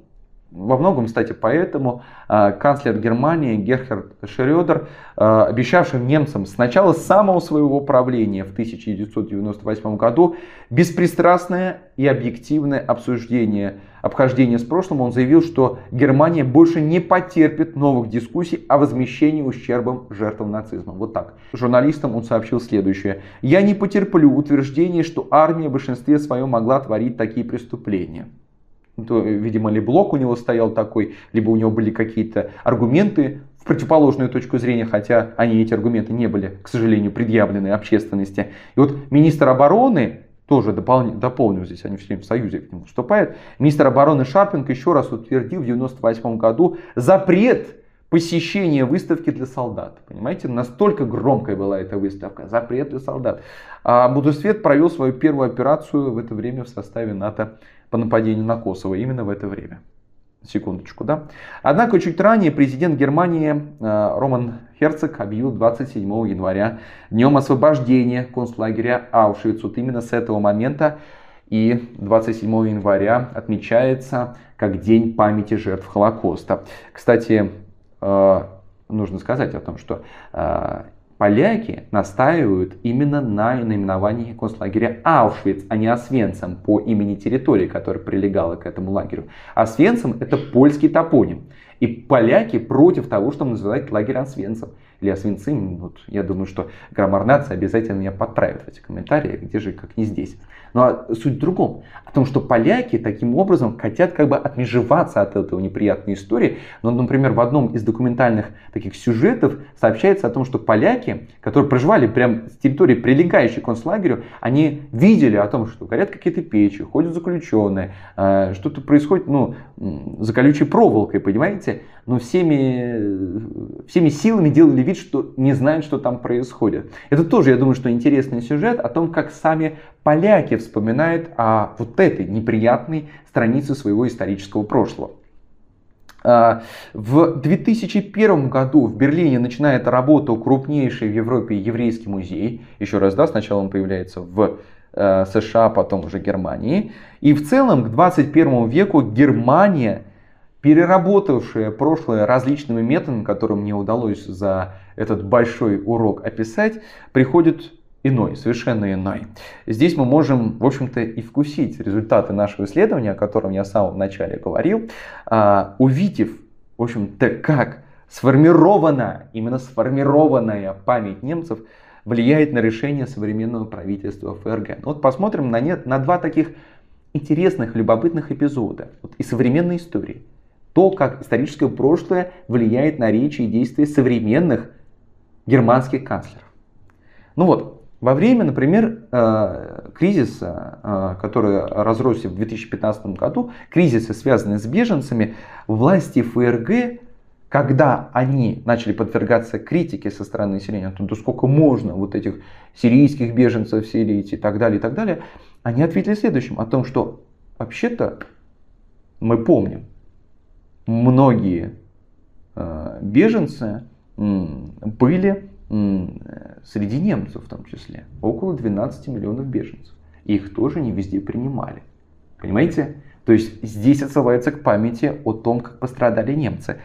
во многом, кстати, поэтому э, канцлер Германии Герхард Шрёдер, э, обещавший немцам с начала самого своего правления в 1998 году беспристрастное и объективное обсуждение, обхождение с прошлым, он заявил, что Германия больше не потерпит новых дискуссий о возмещении ущербом жертвам нацизма. Вот так. Журналистам он сообщил следующее. «Я не потерплю утверждение, что армия в большинстве своем могла творить такие преступления» то, видимо, ли блок у него стоял такой, либо у него были какие-то аргументы в противоположную точку зрения, хотя они, эти аргументы, не были, к сожалению, предъявлены общественности. И вот министр обороны, тоже дополнил, дополнил здесь, они все время в союзе к нему вступают, министр обороны Шарпинг еще раз утвердил в 1998 году запрет посещения выставки для солдат. Понимаете, настолько громкая была эта выставка, запрет для солдат. А Будусвет провел свою первую операцию в это время в составе НАТО по нападению на Косово именно в это время. Секундочку, да. Однако чуть ранее президент Германии э, Роман Херцог объявил 27 января днем освобождения концлагеря Аушвиц. Вот именно с этого момента и 27 января отмечается как День памяти жертв Холокоста. Кстати, нужно сказать о том, что э, поляки настаивают именно на наименовании концлагеря Аушвиц, а не Освенцим по имени территории, которая прилегала к этому лагерю. Освенцим это польский топоним. И поляки против того, что называют лагерь Освенцим. или Освенцим. Вот, я думаю, что граммар обязательно меня подправит в этих комментариях, где же, как не здесь. Ну а суть в другом. О том, что поляки таким образом хотят как бы отмежеваться от этого неприятной истории. Но, например, в одном из документальных таких сюжетов сообщается о том, что поляки, которые проживали прямо с территории прилегающей к концлагерю, они видели о том, что горят какие-то печи, ходят заключенные, э, что-то происходит ну, за колючей проволокой, понимаете? Но всеми, всеми силами делали вид, что не знают, что там происходит. Это тоже, я думаю, что интересный сюжет о том, как сами поляки вспоминают о вот этой неприятной странице своего исторического прошлого. А, в 2001 году в Берлине начинает работу крупнейший в Европе еврейский музей. Еще раз, да, сначала он появляется в э, США, потом уже Германии. И в целом к 21 веку Германия, переработавшая прошлое различными методами, которые мне удалось за этот большой урок описать, приходит иной, совершенно иной. Здесь мы можем, в общем-то, и вкусить результаты нашего исследования, о котором я в самом начале говорил, а, увидев, в общем-то, как сформирована, именно сформированная память немцев влияет на решение современного правительства ФРГ. Вот посмотрим на, нет, на два таких интересных, любопытных эпизода вот, из современной истории. То, как историческое прошлое влияет на речи и действия современных германских канцлеров. Ну вот, во время, например, э, кризиса, э, который разросся в 2015 году, кризисы, связанные с беженцами, власти ФРГ, когда они начали подвергаться критике со стороны населения, то сколько можно вот этих сирийских беженцев селить? и так далее, и так далее, они ответили следующим, о том, что вообще-то мы помним, многие э, беженцы были среди немцев в том числе, около 12 миллионов беженцев. их тоже не везде принимали. Понимаете? То есть здесь отсылается к памяти о том, как пострадали немцы.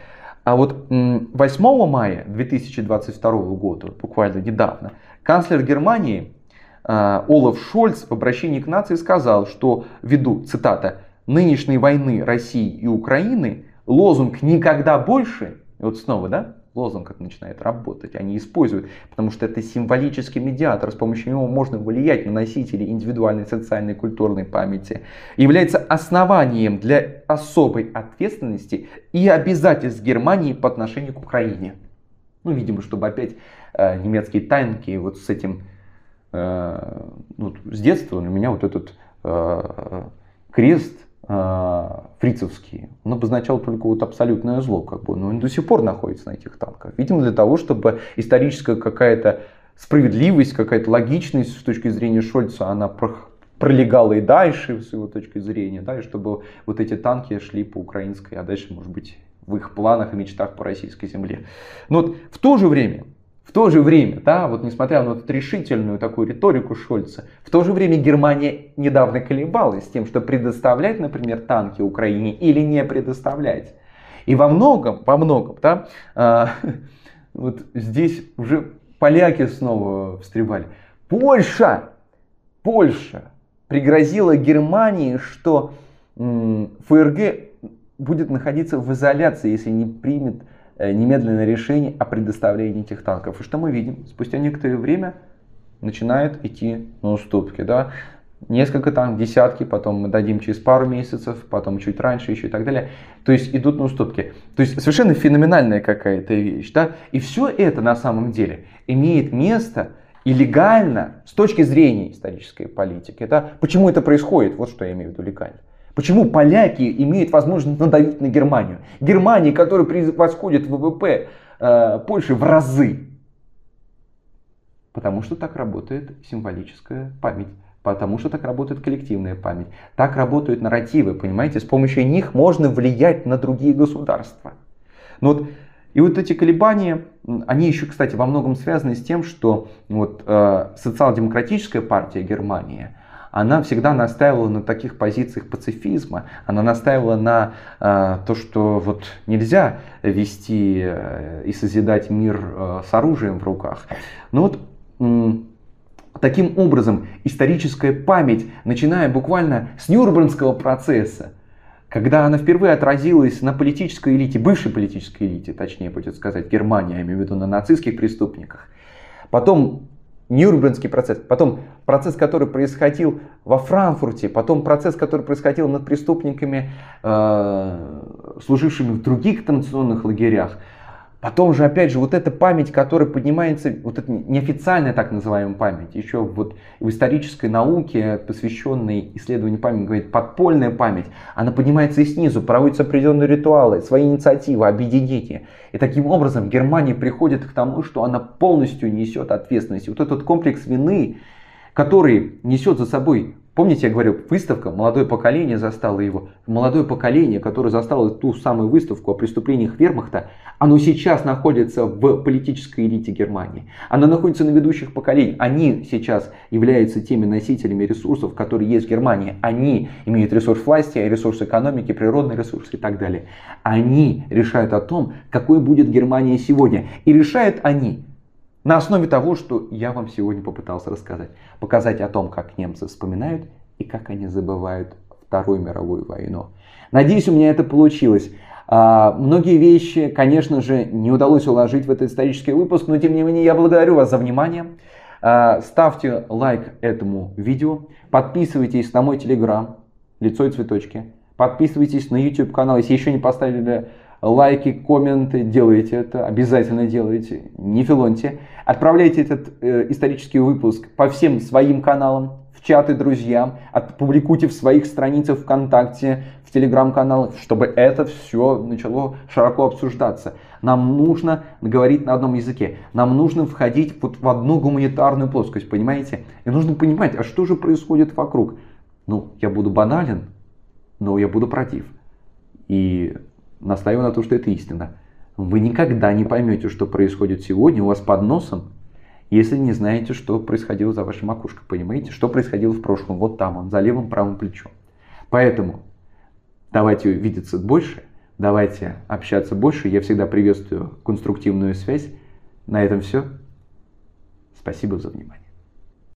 А вот 8 мая 2022 года, буквально недавно, канцлер Германии а, Олаф Шольц в обращении к нации сказал, что ввиду, цитата, нынешней войны России и Украины лозунг «никогда больше», вот снова, да, лозунг как начинает работать, они используют, потому что это символический медиатор, с помощью него можно влиять на носителей индивидуальной социальной культурной памяти, является основанием для особой ответственности и обязательств Германии по отношению к Украине. Ну, видимо, чтобы опять э, немецкие танки вот с этим, э, ну, с детства у меня вот этот э, крест э, фрицевский, он обозначал только вот абсолютное зло, как бы, но он до сих пор находится на этих танках. Видимо, для того, чтобы историческая какая-то справедливость, какая-то логичность с точки зрения Шольца, она пролегала и дальше с его точки зрения, да, и чтобы вот эти танки шли по украинской, а дальше, может быть, в их планах и мечтах по российской земле. Но вот в то же время в то же время, да, вот несмотря на вот решительную такую риторику Шольца, в то же время Германия недавно колебалась с тем, что предоставлять, например, танки Украине или не предоставлять. И во многом, во многом, да, э, вот здесь уже поляки снова встревали. Польша, Польша пригрозила Германии, что ФРГ будет находиться в изоляции, если не примет немедленное решение о предоставлении этих танков. И что мы видим? Спустя некоторое время начинают идти на уступки. Да? Несколько там, десятки, потом мы дадим через пару месяцев, потом чуть раньше еще и так далее. То есть идут на уступки. То есть совершенно феноменальная какая-то вещь. Да? И все это на самом деле имеет место и легально с точки зрения исторической политики. Да? Почему это происходит? Вот что я имею в виду легально. Почему поляки имеют возможность надавить на Германию? Германия, которая превосходит ВВП э, Польши в разы. Потому что так работает символическая память. Потому что так работает коллективная память. Так работают нарративы, понимаете? С помощью них можно влиять на другие государства. Но вот, и вот эти колебания, они еще, кстати, во многом связаны с тем, что вот, э, социал-демократическая партия Германии – она всегда настаивала на таких позициях пацифизма, она настаивала на э, то, что вот нельзя вести э, и созидать мир э, с оружием в руках. Но вот э, таким образом историческая память, начиная буквально с Нюрнбергского процесса, когда она впервые отразилась на политической элите, бывшей политической элите, точнее будет сказать, Германия, я имею в виду на нацистских преступниках, потом Нюрнбергский процесс, потом процесс, который происходил во Франкфурте, потом процесс, который происходил над преступниками, э, служившими в других традиционных лагерях, Потом же, опять же, вот эта память, которая поднимается, вот эта неофициальная так называемая память, еще вот в исторической науке, посвященной исследованию памяти, говорит, подпольная память, она поднимается и снизу, проводятся определенные ритуалы, свои инициативы, объединения. И таким образом Германия приходит к тому, что она полностью несет ответственность. Вот этот комплекс вины, который несет за собой Помните, я говорил, выставка, молодое поколение застало его. Молодое поколение, которое застало ту самую выставку о преступлениях вермахта, оно сейчас находится в политической элите Германии. Оно находится на ведущих поколениях. Они сейчас являются теми носителями ресурсов, которые есть в Германии. Они имеют ресурс власти, ресурс экономики, природные ресурсы и так далее. Они решают о том, какой будет Германия сегодня. И решают они на основе того, что я вам сегодня попытался рассказать. Показать о том, как немцы вспоминают и как они забывают Вторую мировую войну. Надеюсь, у меня это получилось. А, многие вещи, конечно же, не удалось уложить в этот исторический выпуск, но тем не менее я благодарю вас за внимание. А, ставьте лайк этому видео, подписывайтесь на мой телеграм, лицо и цветочки, подписывайтесь на YouTube канал, если еще не поставили лайки, комменты, делайте это, обязательно делайте, не филоньте. Отправляйте этот э, исторический выпуск по всем своим каналам, в чаты друзьям, опубликуйте в своих страницах ВКонтакте, в телеграм-каналах, чтобы это все начало широко обсуждаться. Нам нужно говорить на одном языке, нам нужно входить вот в одну гуманитарную плоскость, понимаете? И нужно понимать, а что же происходит вокруг? Ну, я буду банален, но я буду против. И настаиваю на том, что это истина. Вы никогда не поймете, что происходит сегодня у вас под носом, если не знаете, что происходило за вашей макушкой. Понимаете, что происходило в прошлом, вот там он, за левым правым плечом. Поэтому давайте видеться больше, давайте общаться больше. Я всегда приветствую конструктивную связь. На этом все. Спасибо за внимание.